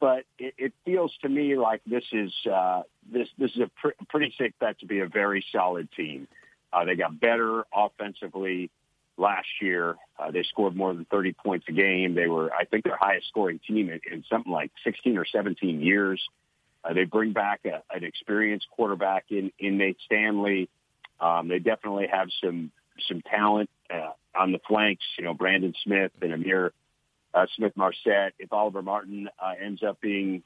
but it, it feels to me like this is uh, this this is a pr- pretty safe bet to be a very solid team. Uh, they got better offensively last year. Uh, they scored more than 30 points a game. They were, I think, their highest scoring team in, in something like 16 or 17 years. Uh, they bring back a, an experienced quarterback in, in Nate Stanley. Um, they definitely have some some talent uh, on the flanks. You know, Brandon Smith and Ihmir uh, Smith Marsette. If Oliver Martin uh, ends up being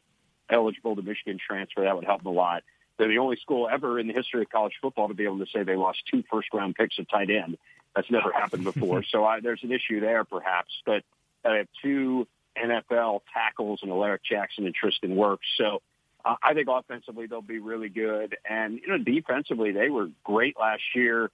eligible to Michigan transfer, that would help them a lot. They're the only school ever in the history of college football to be able to say they lost two first round picks at tight end. That's never (laughs) happened before. so I, there's an issue there, perhaps. But I have two NFL tackles in Alaric Jackson and Tristan Wirfs. So uh, I think offensively they'll be really good. And, you know, defensively, they were great last year.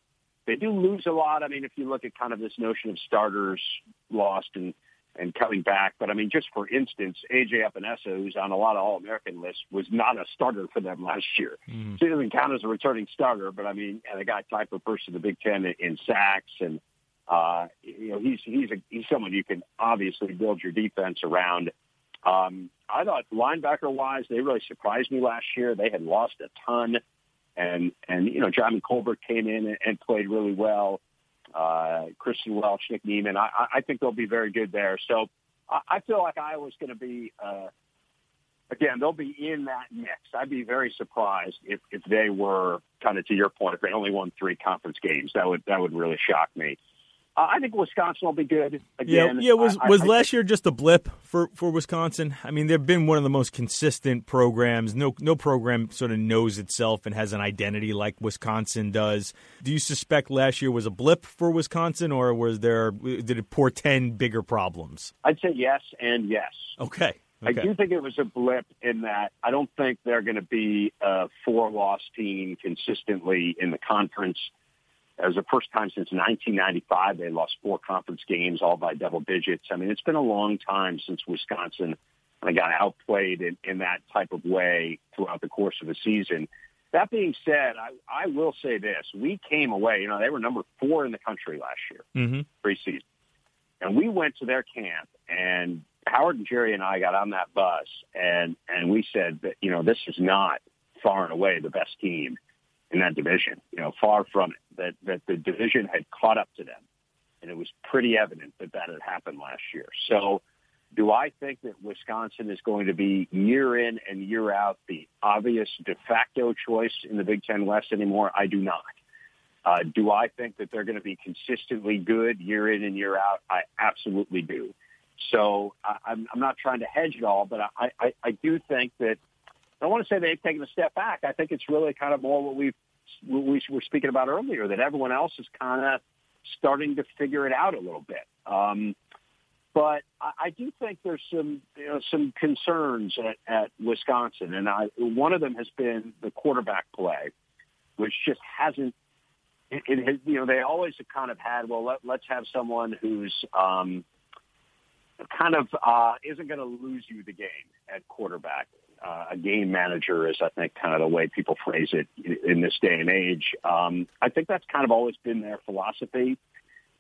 They do lose a lot. I mean, if you look at kind of this notion of starters lost and and coming back. But I mean, just for instance, AJ Epenesa, who's on a lot of All-American lists, was not a starter for them (laughs) last year. Mm-hmm. So he doesn't count as a returning starter. But I mean, and a guy type of person, the Big Ten in, in sacks, and uh, you know, he's he's a, he's someone you can obviously build your defense around. Um, I thought linebacker wise, they really surprised me last year. They had lost a ton, and and you know, John Colbert came in and, and played really well uh, Kristian Welch, Nick Niemann. I, I think they'll be very good there. So I, I feel like Iowa's going to be uh, again, they'll be in that mix. I'd be very surprised if, if they were kind of to your point, if they only won three conference games. That would that would really shock me. I think Wisconsin will be good again. Yeah, yeah. Was I, was I, last I year just a blip for, for Wisconsin? I mean, they've been one of the most consistent programs. No no program sort of knows itself and has an identity like Wisconsin does. Do you suspect last year was a blip for Wisconsin, or was there did it portend bigger problems? I'd say yes and yes. Okay. I do think it was a blip in that I don't think they're going to be a four-loss team consistently in the conference. It was the first time since 1995 they lost four conference games, all by double digits. I mean, it's been a long time since Wisconsin kind of got outplayed in, in that type of way throughout the course of a season. That being said, I, I will say this: we came away. You know, they were number four in the country last year, mm-hmm. preseason, and we went to their camp and Howard and Jerry and I got on that bus and and we said that you know this is not far and away the best team in that division. You know, far from it. That that the division had caught up to them, and it was pretty evident that that had happened last year. So, do I think that Wisconsin is going to be year in and year out the obvious de facto choice in the Big Ten West anymore? I do not. Uh, do I think that they're going to be consistently good year in and year out? I absolutely do. So I, I'm, I'm not trying to hedge it all, but I, I, I do think that I want to say they've taken a step back. I think it's really kind of more what we've we were speaking about earlier that everyone else is kind of starting to figure it out a little bit. Um, but I, I do think there's some you know, some concerns at, at Wisconsin, and I, one of them has been the quarterback play, which just hasn't. It, it has, you know, they always have kind of had. Well, let, let's have someone who's um, kind of uh, isn't going to lose you the game at quarterback. Uh, a game manager is, I think, kind of the way people phrase it in this day and age. Um, I think that's kind of always been their philosophy.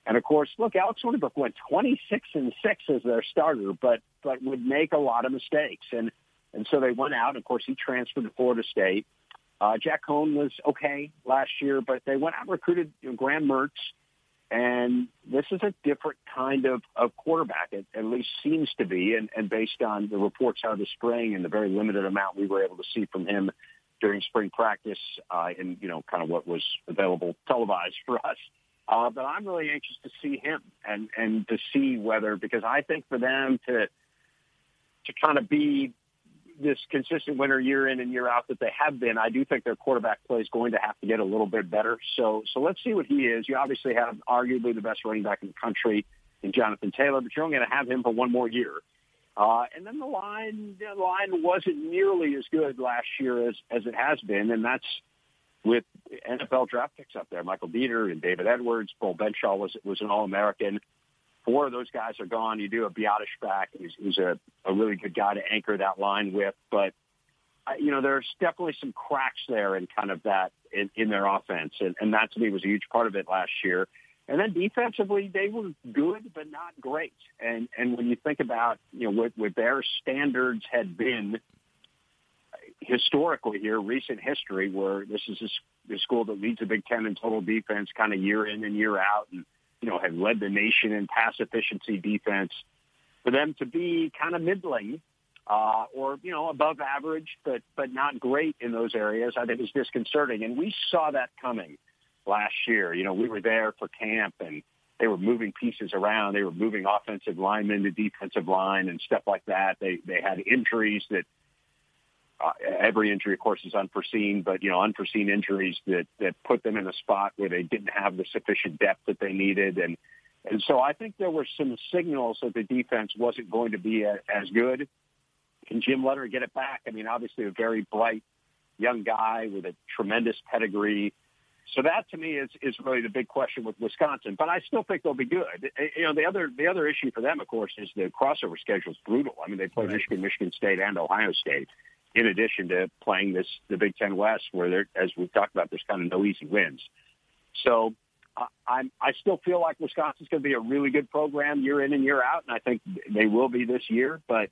And of course, look, Alex Hornibrook went 26 and six as their starter, but but would make a lot of mistakes, and and so they went out. Of course, he transferred to Florida State. Uh, Jack Coan was okay last year, but they went out and recruited you know, Graham Mertz, and this is a different kind of, of quarterback. It at least seems to be. And, and based on the reports out of the spring and the very limited amount we were able to see from him during spring practice uh, and, you know, kind of what was available televised for us. Uh, but I'm really anxious to see him and, and to see whether, because I think for them to, to kind of be this consistent winner year in and year out that they have been, I do think their quarterback play is going to have to get a little bit better. So, so let's see what he is. You obviously have arguably the best running back in the country in Jonathan Taylor, but you're only going to have him for one more year. Uh, and then the line, the line wasn't nearly as good last year as, as it has been, and that's with NFL draft picks up there. Michael Deiter and David Edwards, Beau Benzschawel was was an All American four of those guys are gone. You do a Biadasz back, who's, who's a, a really good guy to anchor that line with. But, uh, you know, there's definitely some cracks there in kind of that in, in their offense. And, and that to me was a huge part of it last year. And then defensively, they were good, but not great. And and when you think about you know what, what their standards had been historically here, recent history, where this is a, a school that leads the Big Ten in total defense, kind of year in and year out, and you know, have led the nation in pass efficiency defense. For them to be kind of middling uh, or, you know, above average, but, but not great in those areas, I think is disconcerting. And we saw that coming last year. You know, we were there for camp and they were moving pieces around. They were moving offensive linemen to defensive line and stuff like that. They, they had injuries that uh, every injury, of course, is unforeseen, but you know, unforeseen injuries that that put them in a spot where they didn't have the sufficient depth that they needed, and and so I think there were some signals that the defense wasn't going to be a, as good. Can Jim Leonhard get it back? I mean, obviously a very bright young guy with a tremendous pedigree. So that to me is is really the big question with Wisconsin. But I still think they'll be good. You know, the other the other issue for them, of course, is the crossover schedule is brutal. I mean, they play right. Michigan, Michigan State, and Ohio State in addition to playing this the Big Ten West, where there, as we've talked about, there's kind of no easy wins. So uh, I'm I still feel like Wisconsin's going to be a really good program year in and year out, and I think they will be this year. But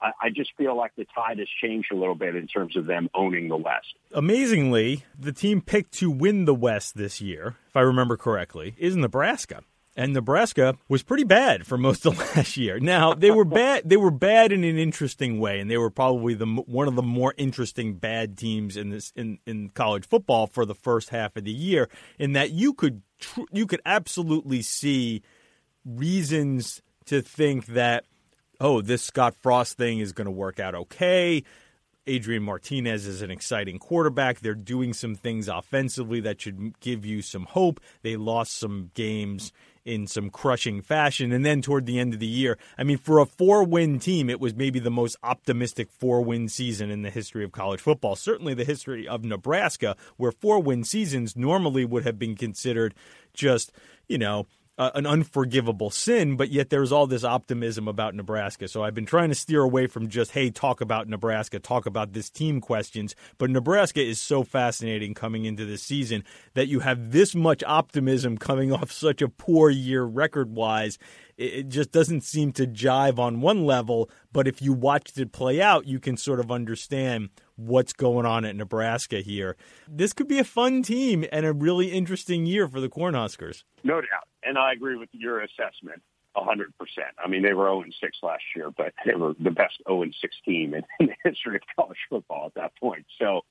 I, I just feel like the tide has changed a little bit in terms of them owning the West. Amazingly, the team picked to win the West this year, if I remember correctly, is Nebraska. And Nebraska was pretty bad for most of (laughs) last year. Now they were bad. They were bad in an interesting way, and they were probably the one of the more interesting bad teams in this in, in college football for the first half of the year. In that you could tr- you could absolutely see reasons to think that oh this Scott Frost thing is going to work out okay. Adrian Martinez is an exciting quarterback. They're doing some things offensively that should give you some hope. They lost some games in some crushing fashion. And then toward the end of the year, I mean, for a four win team, it was maybe the most optimistic four win season in the history of college football. Certainly the history of Nebraska, where four win seasons normally would have been considered just, you know, uh, an unforgivable sin, but yet there's all this optimism about Nebraska. So I've been trying to steer away from just, hey, talk about Nebraska, talk about this team questions. But Nebraska is so fascinating coming into this season that you have this much optimism coming (laughs) off such a poor year record wise it just doesn't seem to jive on one level. But if you watched it play out, you can sort of understand what's going on at Nebraska here. This could be a fun team and a really interesting year for the Cornhuskers. No doubt. And I agree with your assessment. 100%. I mean, they were 0 6 last year, but they were the best 0 6 team in, (laughs) in the history of college football at that point. So,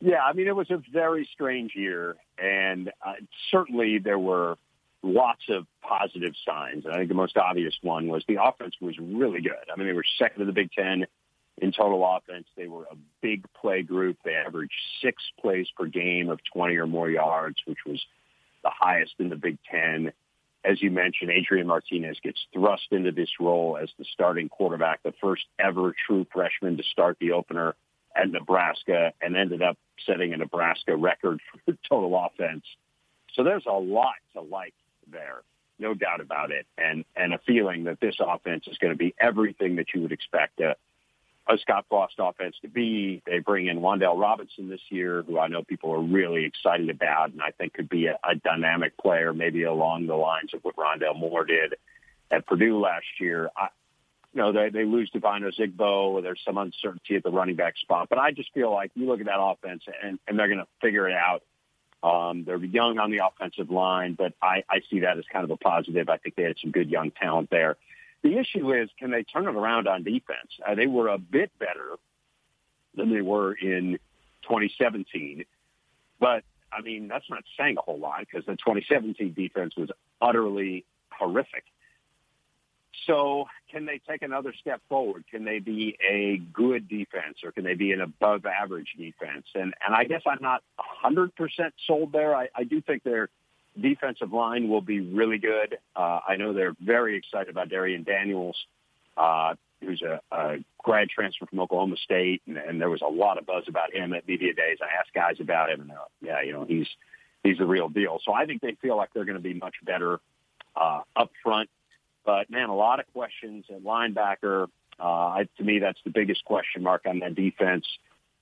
yeah, I mean, it was a very strange year. And uh, certainly there were lots of positive signs. And I think the most obvious one was the offense was really good. I mean, they were second in the Big Ten in total offense. They were a big play group. They averaged six plays per game of 20 or more yards, which was the highest in the Big Ten. As you mentioned, Adrian Martinez gets thrust into this role as the starting quarterback, the first ever true freshman to start the opener at Nebraska and ended up setting a Nebraska record (laughs) for total offense. So there's a lot to like there, no doubt about it, and and a feeling that this offense is going to be everything that you would expect a, a Scott Frost offense to be. They bring in Wan'Dale Robinson this year, who I know people are really excited about, and I think could be a, a dynamic player, maybe along the lines of what Rondale Moore did at Purdue last year. I, you know, they, they lose Devine Ozigbo. There's some uncertainty at the running back spot. But I just feel like you look at that offense and, and they're going to figure it out. Um, they're young on the offensive line, but I, I see that as kind of a positive. I think they had some good young talent there. The issue is, can they turn it around on defense? Uh, they were a bit better than they were in 2017, but I mean that's not saying a whole lot because the 2017 defense was utterly horrific. So can they take another step forward? Can they be a good defense or can they be an above average defense? And, and I guess I'm not 100% sold there. I, I do think their defensive line will be really good. Uh, I know they're very excited about Darrion Daniels, uh, who's a, a grad transfer from Oklahoma State. And, and there was a lot of buzz about him at media days. I asked guys about him and, uh, yeah, you know, he's, he's the real deal. So I think they feel like they're going to be much better uh, up front but man, a lot of questions at linebacker. Uh, I, to me, that's the biggest question mark on that defense.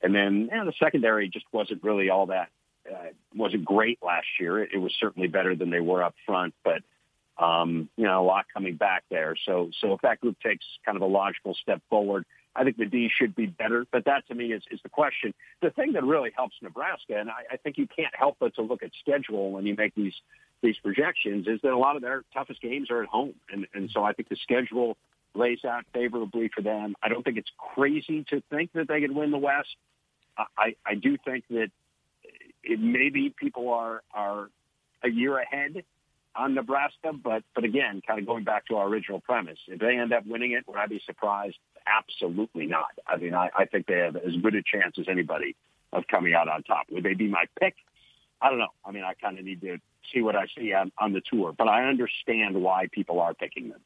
And then know, the secondary just wasn't really all that uh, wasn't great last year. It, it was certainly better than they were up front, but um, you know, a lot coming back there. So, so if that group takes kind of a logical step forward, I think the D should be better. But that to me is, is the question. The thing that really helps Nebraska, and I, I think you can't help but to look at schedule when you make these these projections is that a lot of their toughest games are at home. And, and so I think the schedule lays out favorably for them. I don't think it's crazy to think that they could win the West. I, I do think that it maybe people are, are a year ahead on Nebraska, but, but again, kind of going back to our original premise, if they end up winning it, would I be surprised? Absolutely not. I mean, I, I think they have as good a chance as anybody of coming out on top. Would they be my pick? I don't know. I mean, I kind of need to see what I see on, on the tour, but I understand why people are picking them.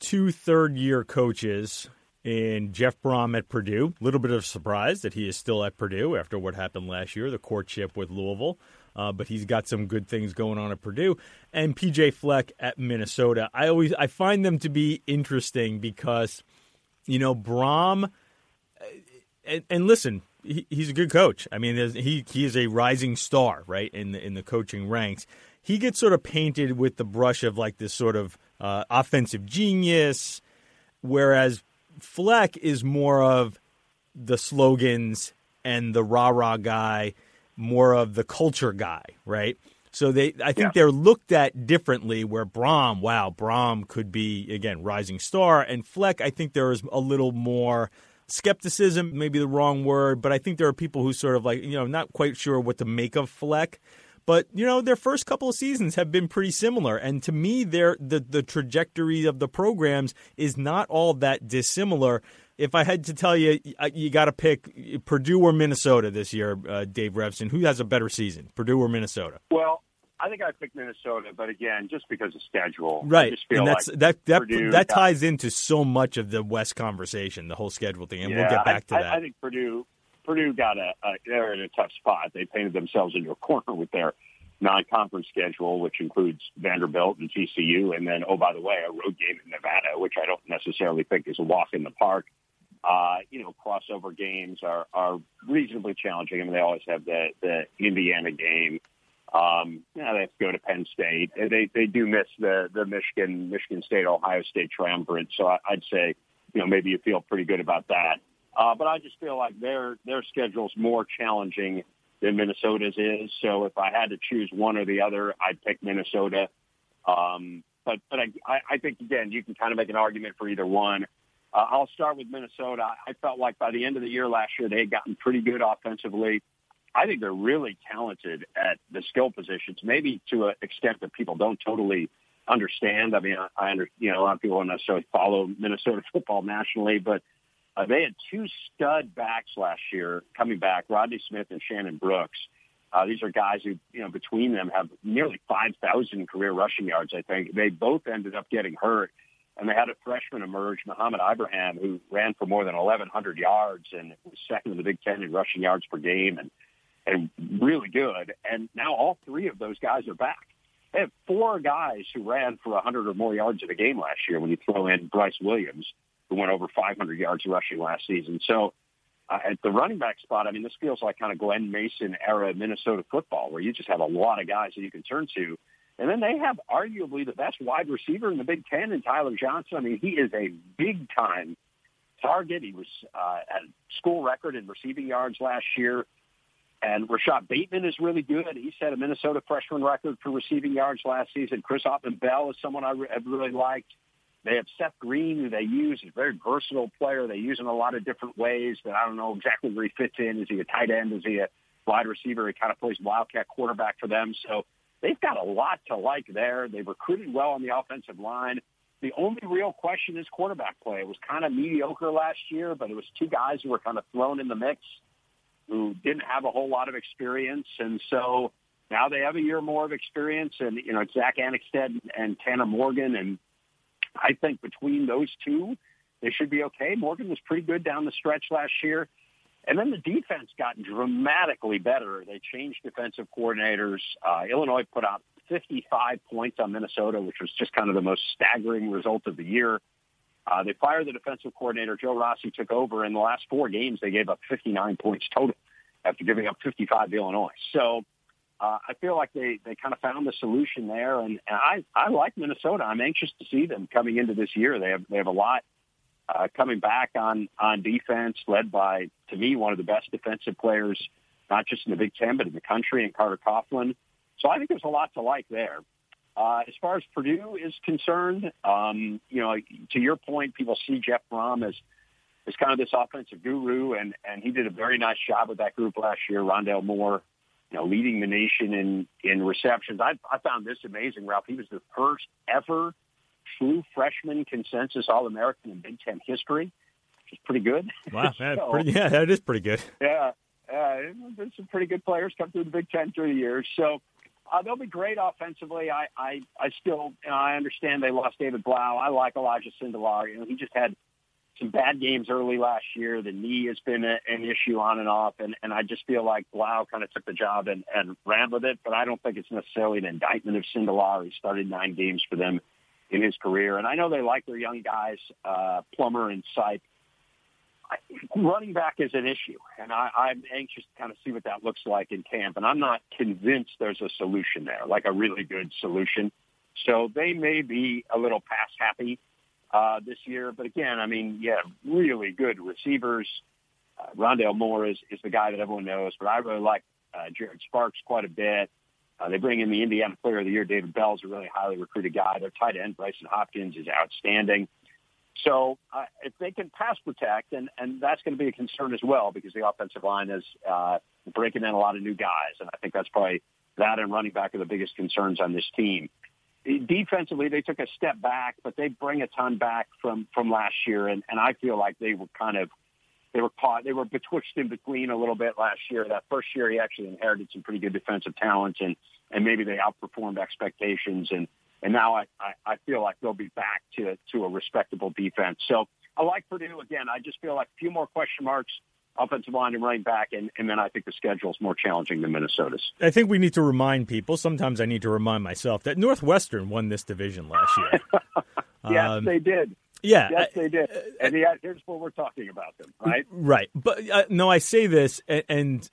Two third year coaches in Jeff Brohm at Purdue. A little bit of surprise that he is still at Purdue after what happened last year, the courtship with Louisville. Uh, but he's got some good things going on at Purdue. And PJ Fleck at Minnesota. I always I find them to be interesting because, you know, Brohm And, and listen, he, he's a good coach. I mean, he he is a rising star, right in the in the coaching ranks. He gets sort of painted with the brush of like this sort of uh, offensive genius, whereas Fleck is more of the slogans and the rah rah guy, more of the culture guy, right? So they, I think Yeah. they're looked at differently. Where Brohm, wow, Brohm could be again rising star, and Fleck, I think there is a little more skepticism, maybe the wrong word, but I think there are people who sort of like you know not quite sure what to make of Fleck. But you know their first couple of seasons have been pretty similar, and to me, their the the trajectory of the programs is not all that dissimilar. If I had to tell you, you got to pick Purdue or Minnesota this year, uh, Dave Revsine. Who has a better season, Purdue or Minnesota? Well, I think I picked Minnesota, but again, just because of schedule, Right, and that's like that that Purdue that ties into so much of the West conversation, the whole schedule thing, and we'll Yeah, get back to I, that. I, I think Purdue Purdue got a, a they're in a tough spot. They painted themselves into a corner with their non-conference schedule, which includes Vanderbilt and TCU, and then oh by the way, a road game in Nevada, which I don't necessarily think is a walk in the park. Uh, you know, crossover games are are reasonably challenging. I mean, they always have the the Indiana game. Um, yeah, they have to go to Penn State. They they do miss the the Michigan Michigan State Ohio State triumvirate. So I, I'd say you know maybe you feel pretty good about that. Uh, but I just feel like their their schedule's more challenging than Minnesota's is. So if I had to choose one or the other, I'd pick Minnesota. Um, but but I I think again you can kind of make an argument for either one. Uh, I'll start with Minnesota. I felt like by the end of the year last year they had gotten pretty good offensively. I think they're really talented at the skill positions, maybe to an extent that people don't totally understand. I mean, I, I under, you know, a lot of people don't necessarily follow Minnesota (laughs) football nationally, but uh, they had two stud backs last year coming back, Rodney Smith and Shannon Brooks. Uh, these are guys who, you know, between them have nearly 5,000 career rushing yards, I think. They both ended up getting hurt. And they had a freshman emerge, Mohamed Ibrahim, who ran for more than 1,100 yards and was second in the Big Ten in rushing yards per game and, and really good. And now all three of those guys are back. They have four guys who ran for 100 or more yards in a game last year when you throw in Bryce Williams, who went over 500 yards rushing last season. So uh, at the running back spot, I mean, this feels like kind of Glen Mason era Minnesota football, where you just have a lot of guys that you can turn to. And then they have arguably the best wide receiver in the Big Ten in Tyler Johnson. I mean, he is a big time target. He was uh, at school record in receiving yards last year. And Rashod Bateman is really good. He set a Minnesota freshman record for receiving yards last season. Chris Autman-Bell is someone I re- really liked. They have Seth Green, who they use. He's a very versatile player. They use him in a lot of different ways that I don't know exactly where he fits in. Is he a tight end? Is he a wide receiver? He kind of plays wildcat quarterback for them. So they've got a lot to like there. They've recruited well on the offensive line. The only real question is quarterback play. It was kind of mediocre last year, but it was two guys who were kind of thrown in the mix who didn't have a whole lot of experience. And so now they have a year more of experience and, you know, Zack Annexstad and Tanner Morgan. And I think between those two, they should be okay. Morgan was pretty good down the stretch last year. And then the defense got dramatically better. They changed defensive coordinators. Uh, Illinois put out 55 points on Minnesota, which was just kind of the most staggering result of the year. Uh, they fired the defensive coordinator. Joe Rossi took over. In the last four games, they gave up 59 points total after giving up 55 to Illinois. So uh, I feel like they, they kind of found the solution there. And, and I, I like Minnesota. I'm anxious to see them coming into this year. They have, they have a lot uh, coming back on, on defense, led by, to me, one of the best defensive players, not just in the Big Ten, but in the country, and Carter Coughlin. So I think there's a lot to like there. Uh, as far as Purdue is concerned, um, you know, to your point, people see Jeff Brohm as as kind of this offensive guru, and and he did a very nice job with that group last year. Rondale Moore, you know, leading the nation in in receptions. I, I found this amazing, Ralph. He was the first ever true freshman consensus All American in Big Ten history, which is pretty good. Wow, (laughs) So- pretty, yeah, that is pretty good. yeah, uh, there's some pretty good players come through the Big Ten through the years. So uh, they'll be great offensively. I, I, I still, you know, I understand they lost David Blough. I like Elijah Sindelar. You know, he just had some bad games early last year. The knee has been a, an issue on and off, and, and I just feel like Blough kind of took the job and, and ran with it. But I don't think it's necessarily an indictment of Sindelar. He started nine games for them in his career, and I know they like their young guys, uh, Plummer and Sipe running back is an issue, and I, I'm anxious to kind of see what that looks like in camp. And I'm not convinced there's a solution there, like a really good solution. So they may be a little pass happy uh, this year, but again, I mean, yeah, really good receivers. Uh, Rondale Moore is, is the guy that everyone knows, but I really like uh, Jared Sparks quite a bit. Uh, they bring in the Indiana Player of the Year, David Bell's a really highly recruited guy. Their tight end, Brycen Hopkins, is outstanding. So uh, if they can pass protect, and, and that's going to be a concern as well because the offensive line is uh, breaking in a lot of new guys, and I think that's probably that and running back are the biggest concerns on this team. Defensively, they took a step back, but they bring a ton back from from last year, and, and I feel like they were kind of they were caught they were betwixt in between a little bit last year. That first year, he actually inherited some pretty good defensive talent, and and maybe they outperformed expectations, and and now I, I, I feel like they'll be back to to a respectable defense. So I like Purdue again. I just feel like a few more question marks offensive line and running back, and, and then I think the schedule is more challenging than Minnesota's. I think we need to remind people. Sometimes I need to remind myself that Northwestern won this division last year. (laughs) yes, um, they did. Yeah, yes, they did. And yeah, here's what we're talking about them, right? Right, but uh, no, I say this, and, and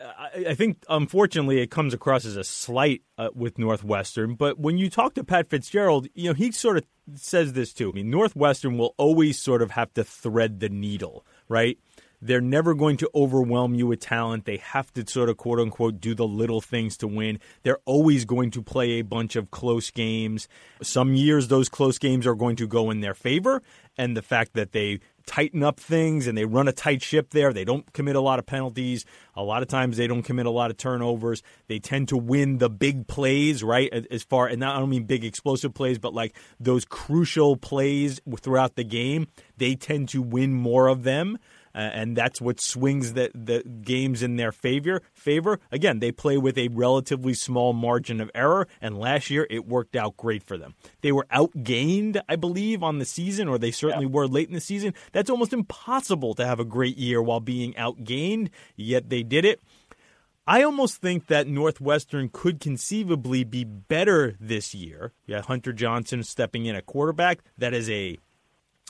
I, I, think unfortunately it comes across as a slight uh, with Northwestern. But when you talk to Pat Fitzgerald, you know he sort of says this too. I mean, Northwestern will always sort of have to thread the needle, right? They're never going to overwhelm you with talent. They have to sort of quote unquote do the little things to win. They're always going to play a bunch of close games. Some years those close games are going to go in their favor. And the fact that they tighten up things and they run a tight ship there. They don't commit a lot of penalties. A lot of times they don't commit a lot of turnovers. They tend to win the big plays, right? As far and not, I don't mean big explosive plays, but like those crucial plays throughout the game, they tend to win more of them uh, and that's what swings the, the games in their favor. Favor again, they play with a relatively small margin of error, and last year it worked out great for them. They were outgained, I believe, on the season, or they certainly yeah. were late in the season. That's almost impossible to have a great year while being outgained, yet they did it. I almost think that Northwestern could conceivably be better this year. Yeah, Hunter Johnson stepping in at quarterback. That is a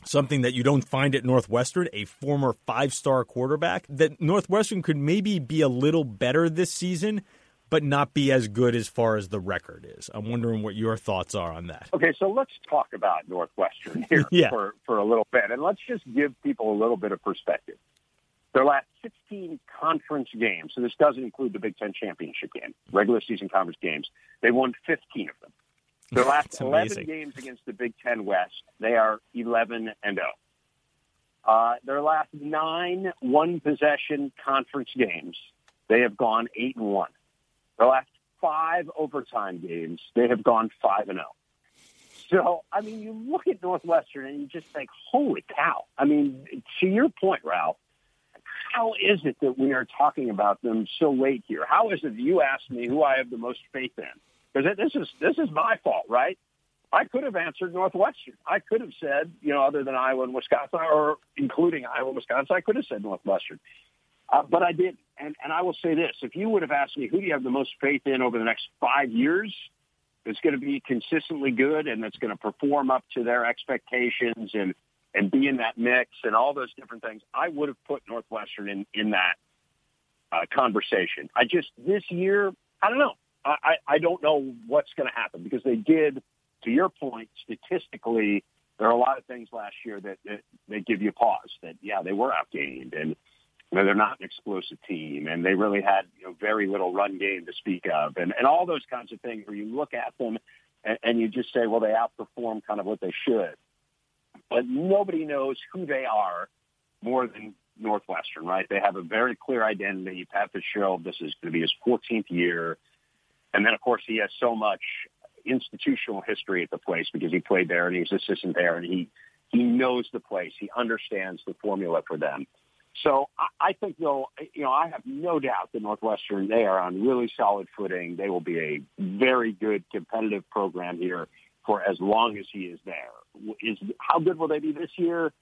something that you don't find at Northwestern, a former five star quarterback, that Northwestern could maybe be a little better this season, but not be as good as far as the record is. I'm wondering what your thoughts are on that. Okay, so let's talk about Northwestern here (laughs) yeah. for, for a little bit, and let's just give people a little bit of perspective. Their last 16 conference games, so this doesn't include the Big Ten championship game, regular season conference games, they won 15 of them. Their (laughs) last 11 games against the Big Ten West, they are 11 and 0. Uh, their last nine one possession conference games, they have gone 8 and 1. Their last five overtime games, they have gone 5 and 0. So, I mean, you look at Northwestern and you just think, holy cow. I mean, to your point, Ralph, how is it that we are talking about them so late here? How is it that you asked me who I have the most faith in? Because this is this is my fault, right? I could have answered Northwestern. I could have said, you know, other than Iowa and Wisconsin, or including Iowa and Wisconsin, I could have said Northwestern. Uh, but I didn't. and and I will say this: if you would have asked me who do you have the most faith in over the next five years, that's going to be consistently good and that's going to perform up to their expectations and and be in that mix and all those different things, I would have put Northwestern in in that uh, conversation. I just this year, I don't know. I, I don't know what's going to happen because they did, to your point, statistically, there are a lot of things last year that, that they give you pause that, yeah, they were outgained and you know, they're not an explosive team and they really had you know, very little run game to speak of and, and all those kinds of things where you look at them and, and you just say, well, they outperform kind of what they should. But nobody knows who they are more than Northwestern, right? They have a very clear identity. Pat Fitzgerald, this is going to be his 14th year. And then, of course, he has so much institutional history at the place because he played there and he's assistant there and he, he knows the place. He understands the formula for them. So I, I think they'll, you know, I have no doubt that Northwestern, they are on really solid footing. They will be a very good competitive program here for as long as he is there. Is how good will they be this year?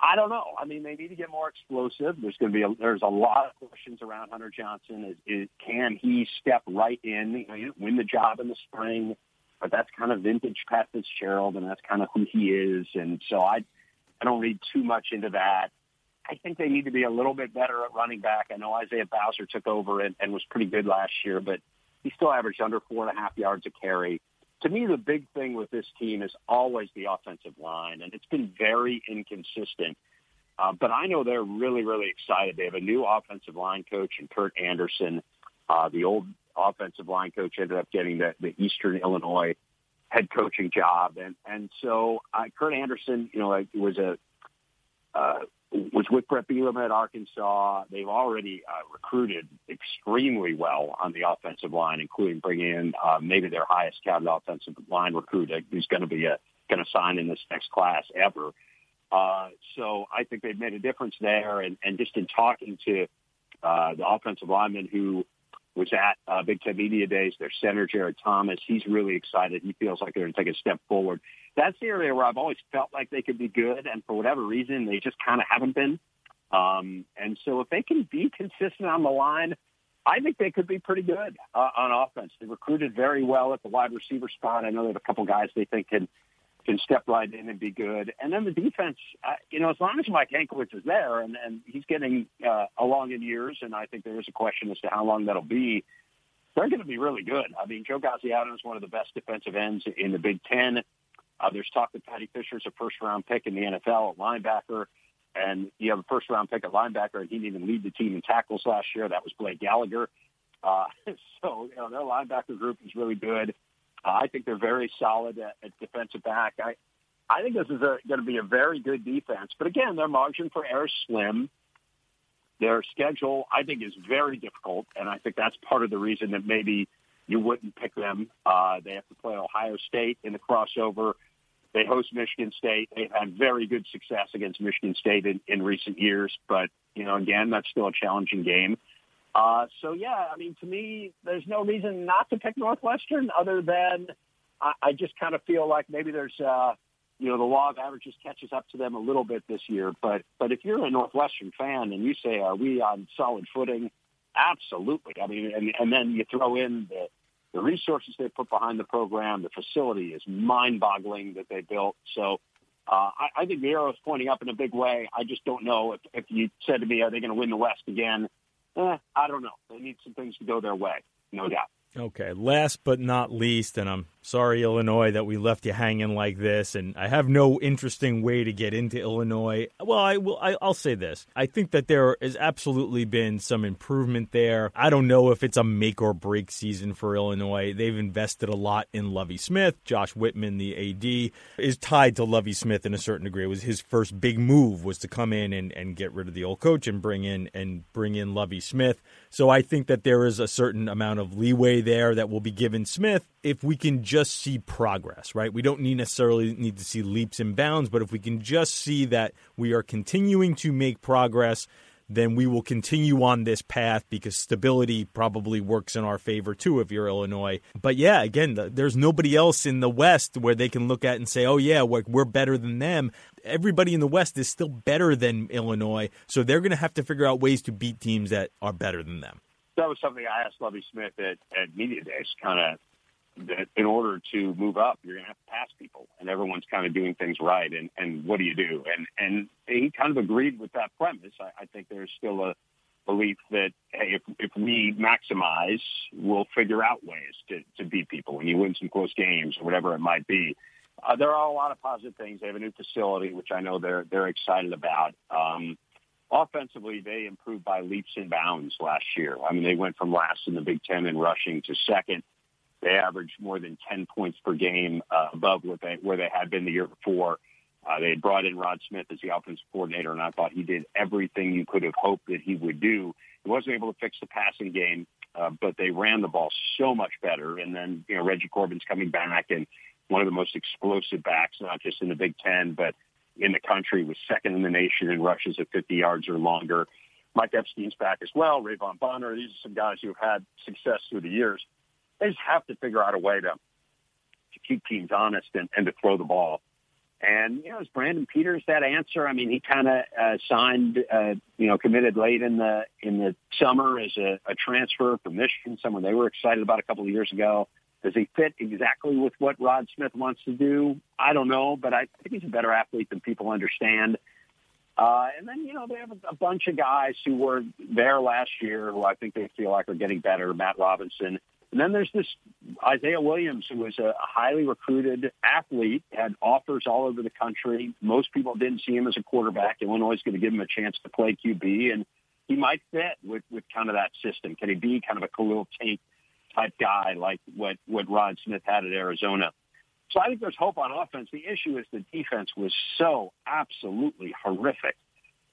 I don't know. I mean, they need to get more explosive. There's going to be a, there's a lot of questions around Hunter Johnson. Is, is can he step right in, you know, win the job in the spring? But that's kind of vintage Pat Fitzgerald, and that's kind of who he is. And so I, I don't read too much into that. I think they need to be a little bit better at running back. I know Isaiah Bowser took over and, and was pretty good last year, but he still averaged under four and a half yards a carry to me, the big thing with this team is always the offensive line, and it's been very inconsistent. Uh, but I know they're really, really excited. They have a new offensive line coach and Kurt Anderson. Uh, the old offensive line coach ended up getting the, the Eastern Illinois head coaching job, and and so uh, Kurt Anderson, you know, was a uh, was with Bret Bielema at Arkansas. They've already uh, recruited extremely well on the offensive line, including bringing in uh, maybe their highest touted offensive line recruit, who's going to be a going to sign in this next class ever. Uh, so I think they've made a difference there, and, and just in talking to uh, the offensive lineman who was at uh, Big Ten Media Days, their center Jared Thomas, he's really excited. He feels like they're going to take a step forward that's the area where I've always felt like they could be good, and for whatever reason, they just kind of haven't been. Um, and so if they can be consistent on the line, I think they could be pretty good uh, on offense. They recruited very well at the wide receiver spot. I know they have a couple guys they think can can step right in and be good. And then the defense, uh, you know, as long as Mike Hankwitz is there and, and he's getting uh, along in years, and I think there is a question as to how long that'll be, they're going to be really good. I mean, Joe Gaziano is one of the best defensive ends in the Big Ten. Uh, there's talk that Fisher is a first round pick in the NFL at linebacker. And you have a first round pick at linebacker, and he didn't even lead the team in tackles last year. That was Blake Gallagher. Uh, (laughs) so, you know, their linebacker group is really good. Uh, I think they're very solid at, at defensive back. I, I think this is going to be a very good defense. But again, their margin for error is slim. Their schedule, I think, is very difficult, and I think that's part of the reason that maybe you wouldn't pick them. Uh, they have to play Ohio State in the crossover. They host Michigan State. They've had very good success against Michigan State in, in recent years, but you know, again, that's still a challenging game. Uh, so yeah, I mean, to me, there's no reason not to pick Northwestern other than I, I just kind of feel like maybe there's, uh, you know, the law of averages catches up to them a little bit this year. But but if you're a Northwestern fan and you say, are we on solid footing? Absolutely. I mean, and, and then you throw in the the resources they put behind the program, the facility is mind-boggling that they built. So uh, I, I think the arrow is pointing up in a big way. I just don't know if, if you said to me, are they going to win the West again? Eh, I don't know. They need some things to go their way, no doubt. Okay, last but not least, and I'm sorry, Illinois, that we left you hanging like this, and I have no interesting way to get into Illinois. Well, I will. I, will say this: I think that there has absolutely been some improvement there. I don't know if it's a make or break season for Illinois. They've invested a lot in Lovie Smith. Josh Whitman, the AD, is tied to Lovie Smith in a certain degree. It was his first big move was to come in and, and get rid of the old coach and bring in and bring in Lovie Smith. So I think that there is a certain amount of leeway there that will be given Smith if we can just see progress, right? We don't need necessarily need to see leaps and bounds, but if we can just see that we are continuing to make progress, then we will continue on this path because stability probably works in our favor too if you're Illinois. But yeah, again, there's nobody else in the West where they can look at and say, "Oh yeah, we're, we're better than them." Everybody in the West is still better than Illinois, so they're going to have to figure out ways to beat teams that are better than them. That was something I asked Lovie Smith at, at media days, kind of that in order to move up, you're going to have to pass people, and everyone's kind of doing things right. And and what do you do? And and he kind of agreed with that premise. I, I think there's still a belief that hey, if if we maximize, we'll figure out ways to to beat people when you win some close games or whatever it might be. Uh, there are a lot of positive things. They have a new facility, which I know they're they're excited about. Um, offensively, they improved by leaps and bounds last year. I mean, they went from last in the Big Ten in rushing to second they averaged more than 10 points per game uh, above what they, where they had been the year before. Uh, they had brought in Rod Smith as the offensive coordinator, and I thought he did everything you could have hoped that he would do. He wasn't able to fix the passing game, uh, but they ran the ball so much better. And then, you know, Reggie Corbin's coming back and one of the most explosive backs, not just in the Big Ten, but in the country, was second in the nation in rushes at 50 yards or longer. Mike Epstein's back as well. Ra'Von Bonner. These are some guys who have had success through the years. They just have to figure out a way to to keep teams honest and, and to throw the ball. And you know, is Brandon Peters that answer? I mean, he kind of uh, signed, uh, you know, committed late in the in the summer as a, a transfer from Michigan, someone they were excited about a couple of years ago. Does he fit exactly with what Rod Smith wants to do? I don't know, but I think he's a better athlete than people understand. Uh, and then, you know, they have a, a bunch of guys who were there last year who I think they feel like are getting better. Matt Robinson, and then there's this Isaiah Williams, who was a highly recruited athlete, had offers all over the country. Most people didn't see him as a quarterback. Illinois is going to give him a chance to play QB, and he might fit with, with kind of that system. Can he be kind of a Khalil Tate type guy like what what Rod Smith had at Arizona. So I think there's hope on offense. The issue is the defense was so absolutely horrific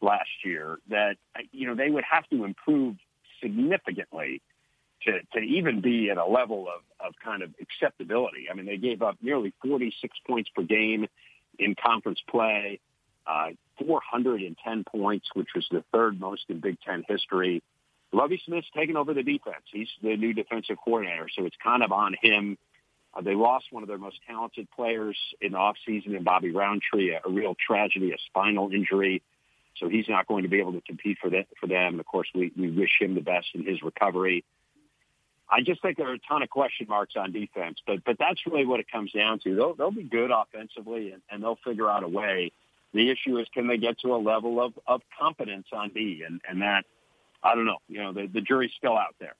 last year that you know they would have to improve significantly to, to even be at a level of, of kind of acceptability. I mean, they gave up nearly 46 points per game in conference play, uh, 410 points, which was the third most in Big Ten history. Lovie Smith's taken over the defense. He's the new defensive coordinator, so it's kind of on him. Uh, they lost one of their most talented players in the offseason in Bobby Roundtree, a, a real tragedy, a spinal injury. So he's not going to be able to compete for that for them. Of course, we, we wish him the best in his recovery. I just think there are a ton of question marks on defense, but but that's really what it comes down to. They'll they'll be good offensively, and, and they'll figure out a way. The issue is can they get to a level of of competence on D, and and that I don't know. You know, the the jury's still out there.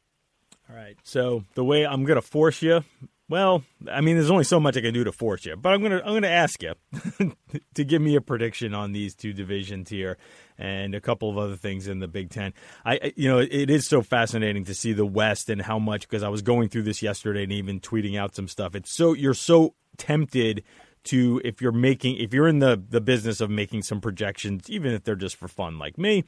All right. So the way I'm going to force you well, I mean, there's only so much I can do to force you, but I'm gonna I'm gonna ask you (laughs) to give me a prediction on these two divisions here, and a couple of other things in the Big Ten. I, you know, it is so fascinating to see the West and how much because I was going through this yesterday and even tweeting out some stuff. It's so you're so tempted to if you're making if you're in the the business of making some projections, even if they're just for fun, like me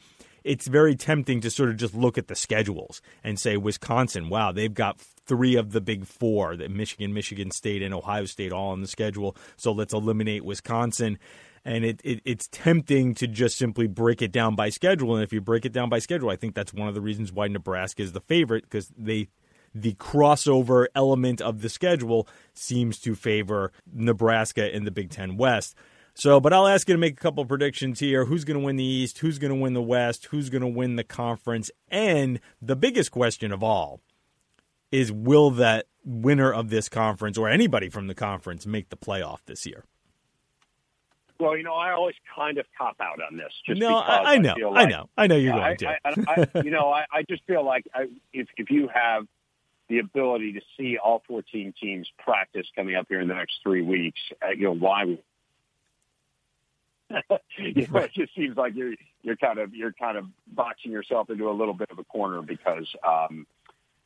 it's very tempting to sort of just look at the schedules and say Wisconsin, wow, they've got three of the big four, that Michigan, Michigan State, and Ohio State all on the schedule. So let's eliminate Wisconsin. And it, it, it's tempting to just simply break it down by schedule. And if you break it down by schedule, I think that's one of the reasons why Nebraska is the favorite because they the crossover element of the schedule seems to favor Nebraska in the Big Ten West. So, but I'll ask you to make a couple predictions here. Who's going to win the East? Who's going to win the West? Who's going to win the conference? And the biggest question of all is will that winner of this conference or anybody from the conference make the playoff this year? Well, you know, I always kind of cop out on this. Just no, I, I, know, I, like, I, know, I know you're going to. I, (laughs) you know, I, I just feel like if if you have the ability to see all 14 teams practice coming up here in the next three weeks, uh, you know, why (laughs) you know, it just seems like you're you're kind of you're kind of boxing yourself into a little bit of a corner because um,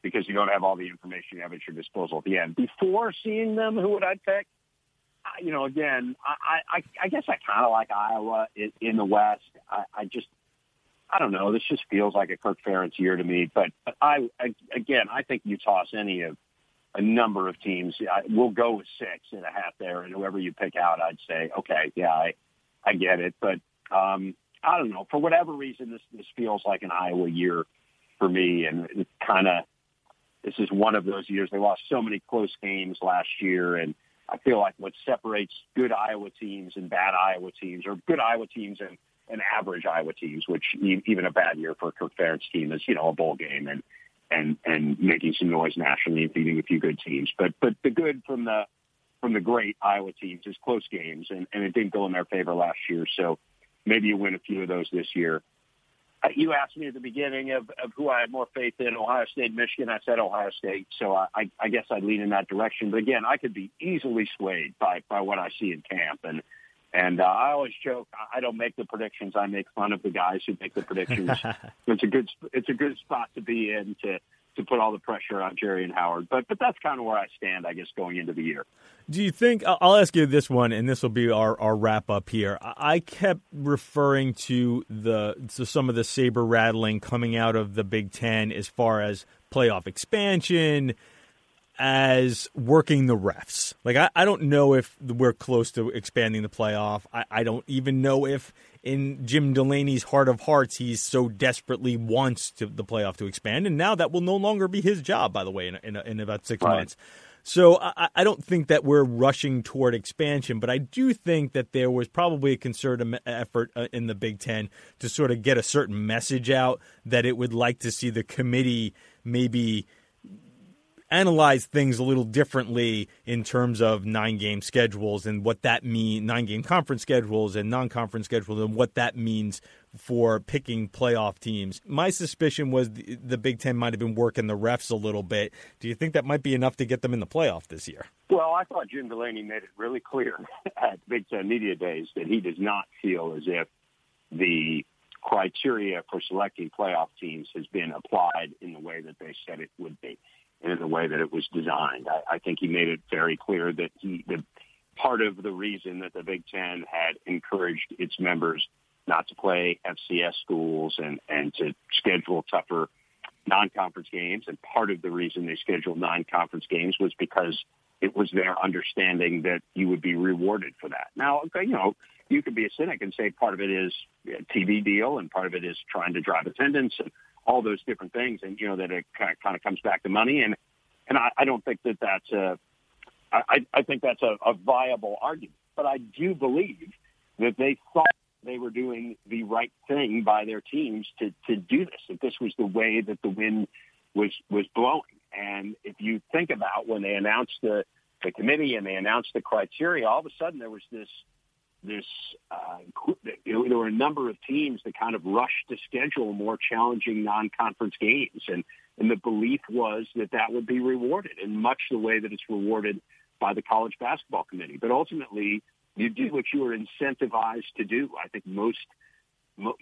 because you don't have all the information you have at your disposal at the end. Before seeing them, who would I pick? I, you know, again, I I, I guess I kind of like Iowa in, in the West. I, I just I don't know. This just feels like a Kirk Ferentz year to me. But I, I again, I think you toss any of a number of teams. I, we'll go with six and a half there, and whoever you pick out, I'd say, okay, yeah, I I get it, but um, I don't know. For whatever reason, this this feels like an Iowa year for me, and kind of this is one of those years. They lost so many close games last year, and I feel like what separates good Iowa teams and bad Iowa teams, or good Iowa teams and, and average Iowa teams, which even a bad year for Kirk Ferentz team is, you know, a bowl game and and and making some noise nationally and beating a few good teams. But but the good from the from the great Iowa teams is close games, and, and it didn't go in their favor last year. So maybe you win a few of those this year. Uh, you asked me at the beginning of, of who I had more faith in, Ohio State, Michigan. I said Ohio State, so I, I guess I'd lean in that direction. But again, I could be easily swayed by by what I see in camp, and and uh, I always joke I don't make the predictions. I make fun of the guys who make the predictions. (laughs) it's a good it's a good spot to be in to to put all the pressure on Gerry and Howard. But but that's kind of where I stand, I guess, going into the year. Do you think? I'll ask you this one, and this will be our, our wrap up here. I kept referring to the to some of the saber rattling coming out of the Big Ten as far as playoff expansion, as working the refs. Like I, I don't know if we're close to expanding the playoff. I, I don't even know if in Jim Delaney's heart of hearts he so desperately wants to, the playoff to expand, and now that will no longer be his job. By the way, in in, in about six right. months. So I, I, don't think that we're rushing toward expansion, but I do think that there was probably a concerted effort uh, in the Big Ten to sort of get a certain message out that it would like to see the committee maybe analyze things a little differently in terms of nine game schedules and what that mean nine game conference schedules and non conference schedules and what that means for picking playoff teams. My suspicion was the, the, Big Ten might have been working the refs a little bit. Do you think that might be enough to get them in the playoff this year? Well, I thought Jim Delaney made it really clear (laughs) at Big Ten Media Days that he does not feel as if the criteria for selecting playoff teams has been applied in the way that they said it would be. In the way that it was designed. I, I think he made it very clear that he, the part of the reason that the Big Ten had encouraged its members not to play FCS schools and, and to schedule tougher non-conference games. And part of the reason they scheduled non-conference games was because it was their understanding that you would be rewarded for that. Now, you know, you could be a cynic and say part of it is a TV deal and part of it is trying to drive attendance and all those different things. And, you know, that it kind of, kind of comes back to money. And, and I, I don't think that that's a, I, I think that's a, a viable argument. But I do believe that they thought they were doing the right thing by their teams to, to do this, that this was the way that the wind was, was blowing. And if you think about when they announced the, the committee and they announced the criteria, all of a sudden there was this, this, uh, there were a number of teams that kind of rushed to schedule more challenging non-conference games. And, and the belief was that that would be rewarded in much the way that it's rewarded by the college basketball committee. But ultimately, you do what you are incentivized to do. I think most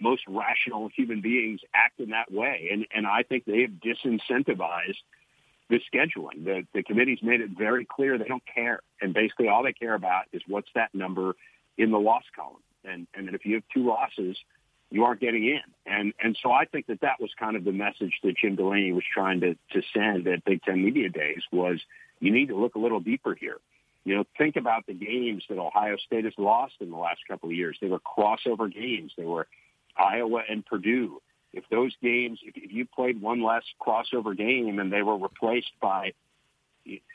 most rational human beings act in that way, and and I think they have disincentivized the scheduling. The the committee's made it very clear they don't care, and basically all they care about is what's that number in the loss column, and and that if you have two losses, you aren't getting in, and and so I think that that was kind of the message that Jim Delaney was trying to to send at Big Ten Media Days was you need to look a little deeper here. You know, think about the games that Ohio State has lost in the last couple of years. They were crossover games. They were Iowa and Purdue. If those games, if, if you played one less crossover game and they were replaced by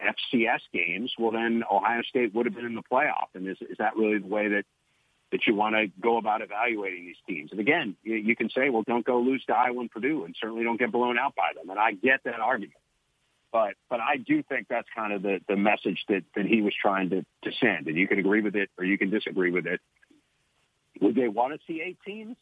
FCS games, well, then Ohio State would have been in the playoff. And is, is that really the way that that you want to go about evaluating these teams? And again, you, you can say, well, don't go lose to Iowa and Purdue, and certainly don't get blown out by them. And I get that argument. But but I do think that's kind of the, the message that, that he was trying to, to send. And you can agree with it or you can disagree with it. Would they want to see eight teams?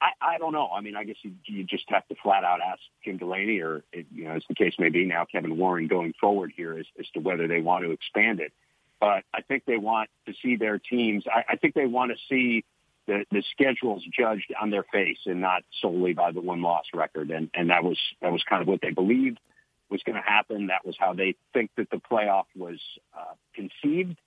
I, I don't know. I mean, I guess you, you just have to flat out ask Jim Delaney or, you know, as the case may be now, Kevin Warren going forward here as, as to whether they want to expand it. But I think they want to see their teams. I, I think they want to see the, the schedules judged on their face and not solely by the one loss record. And, and that was, that was kind of what they believed was going to happen. That was how they think that the playoff was uh, conceived.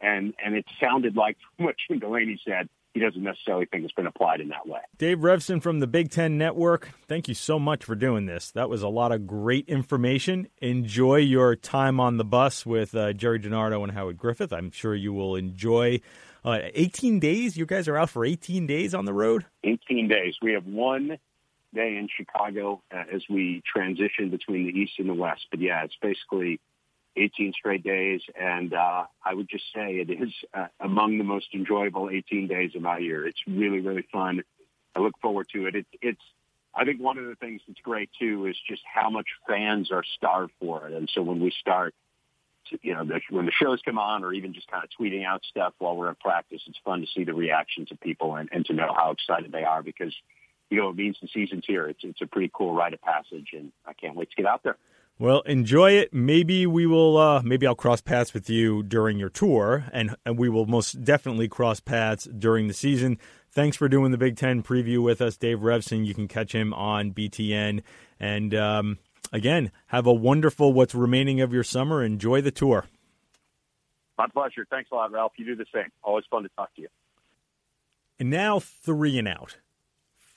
And, and it sounded like (laughs) what Jim Delaney said, he doesn't necessarily think it's been applied in that way. Dave Revsine from the Big Ten Network, thank you so much for doing this. That was a lot of great information. Enjoy your time on the bus with uh, Gerry DiNardo and Howard Griffith. I'm sure you will enjoy uh, 18 days. You guys are out for 18 days on the road? 18 days. We have one day in Chicago uh, as we transition between the East and the West. But yeah, it's basically 18 straight days. And uh, I would just say it is uh, among the most enjoyable 18 days of my year. It's really, really fun. I look forward to it. it it's, I think one of the things that's great too is just how much fans are starved for it. And so when we start, to, you know, the, when the shows come on or even just kind of tweeting out stuff while we're in practice, it's fun to see the reactions of people and, and to know how excited they are because – you know, it means the season's here. It's it's a pretty cool rite of passage, and I can't wait to get out there. Well, enjoy it. Maybe we will. Uh, maybe I'll cross paths with you during your tour, and, and we will most definitely cross paths during the season. Thanks for doing the Big Ten preview with us, Dave Revsine. You can catch him on BTN. And um, again, have a wonderful what's remaining of your summer. Enjoy the tour. My pleasure. Thanks a lot, Ralph. You do the same. Always fun to talk to you. And now, three and out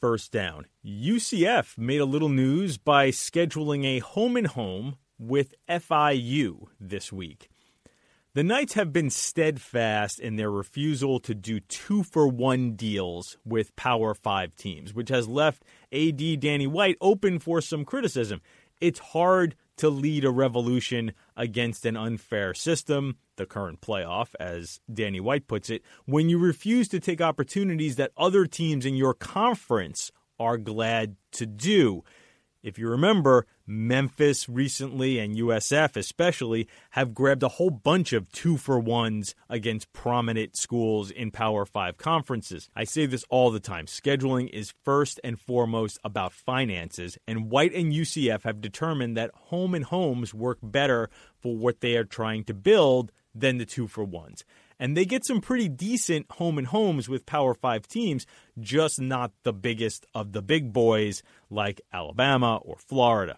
first down. UCF made a little news by scheduling a home and home with FIU this week. The Knights have been steadfast in their refusal to do two for one deals with Power 5 teams, which has left AD Danny White open for some criticism. It's hard to lead a revolution against an unfair system, the current playoff, as Danny White puts it, when you refuse to take opportunities that other teams in your conference are glad to do. If you remember, Memphis recently and USF especially have grabbed a whole bunch of two for ones against prominent schools in Power 5 conferences. I say this all the time. Scheduling is first and foremost about finances, and White and UCF have determined that home and homes work better for what they are trying to build than the two for ones and they get some pretty decent home and homes with Power 5 teams, just not the biggest of the big boys like Alabama or Florida.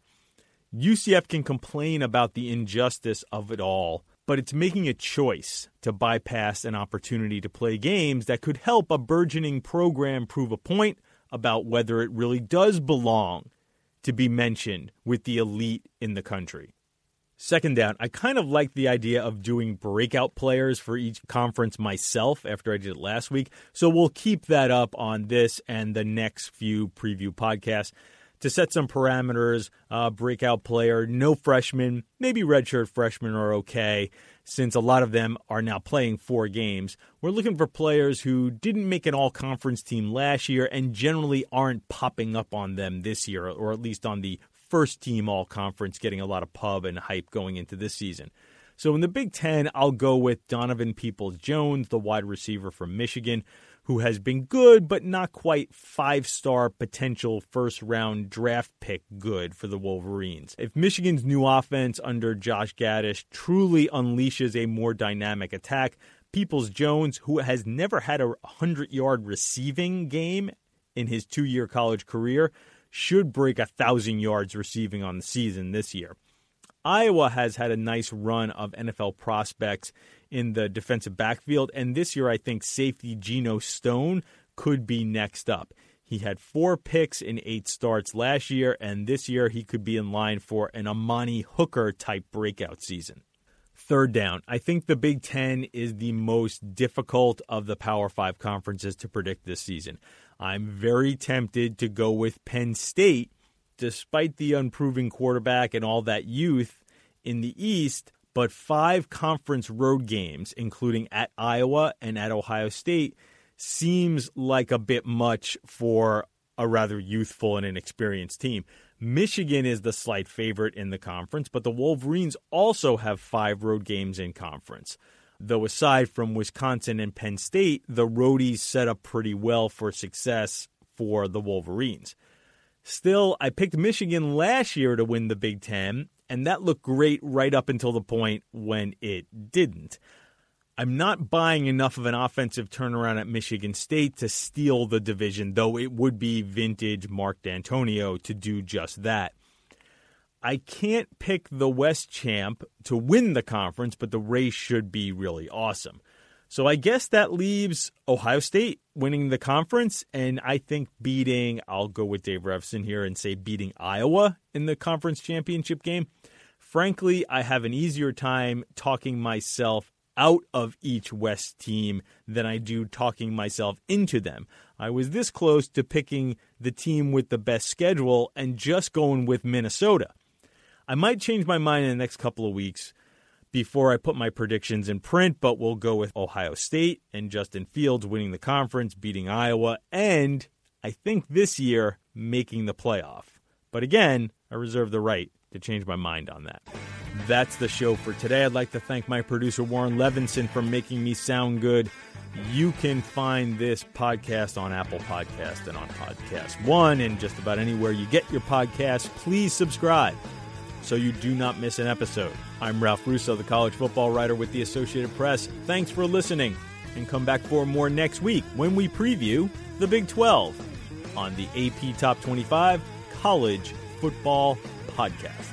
UCF can complain about the injustice of it all, but it's making a choice to bypass an opportunity to play games that could help a burgeoning program prove a point about whether it really does belong to be mentioned with the elite in the country. Second down, I kind of like the idea of doing breakout players for each conference myself after I did it last week. So we'll keep that up on this and the next few preview podcasts to set some parameters. Uh, breakout player, no freshmen, maybe redshirt freshmen are okay since a lot of them are now playing four games. We're looking for players who didn't make an all conference team last year and generally aren't popping up on them this year, or at least on the first team all conference, getting a lot of pub and hype going into this season. So in the Big Ten, I'll go with Donovan Peoples Jones, the wide receiver from Michigan, who has been good, but not quite five star potential first round draft pick good for the Wolverines. If Michigan's new offense under Josh Gattis truly unleashes a more dynamic attack, Peoples Jones, who has never had a 100 yard receiving game in his two year college career, should break a 1,000 yards receiving on the season this year. Iowa has had a nice run of NFL prospects in the defensive backfield, and this year I think safety Geno Stone could be next up. He had four picks in eight starts last year, and this year he could be in line for an Amani Hooker type breakout season. Third down. I think the Big Ten is the most difficult of the Power Five conferences to predict this season. I'm very tempted to go with Penn State despite the unproven quarterback and all that youth in the East, but five conference road games, including at Iowa and at Ohio State, seems like a bit much for a rather youthful and inexperienced team. Michigan is the slight favorite in the conference, but the Wolverines also have five road games in conference. Though aside from Wisconsin and Penn State, the roadies set up pretty well for success for the Wolverines. Still, I picked Michigan last year to win the Big Ten, and that looked great right up until the point when it didn't. I'm not buying enough of an offensive turnaround at Michigan State to steal the division, though it would be vintage Mark Dantonio to do just that. I can't pick the West champ to win the conference, but the race should be really awesome. So I guess that leaves Ohio State winning the conference, and I think beating, I'll go with Dave Revsine here and say beating Iowa in the conference championship game. Frankly, I have an easier time talking myself out of each West team than I do talking myself into them. I was this close to picking the team with the best schedule and just going with Minnesota. I might change my mind in the next couple of weeks before I put my predictions in print, but we'll go with Ohio State and Justin Fields winning the conference, beating Iowa, and I think this year making the playoff. But again, I reserve the right to change my mind on that. That's the show for today. I'd like to thank my producer, Warren Levinson, for making me sound good. You can find this podcast on Apple Podcast and on Podcast One and just about anywhere you get your podcasts. Please subscribe so you do not miss an episode. I'm Ralph Russo, the college football writer with the Associated Press. Thanks for listening, and come back for more next week when we preview the Big 12 on the AP Top 25 College Football Podcast.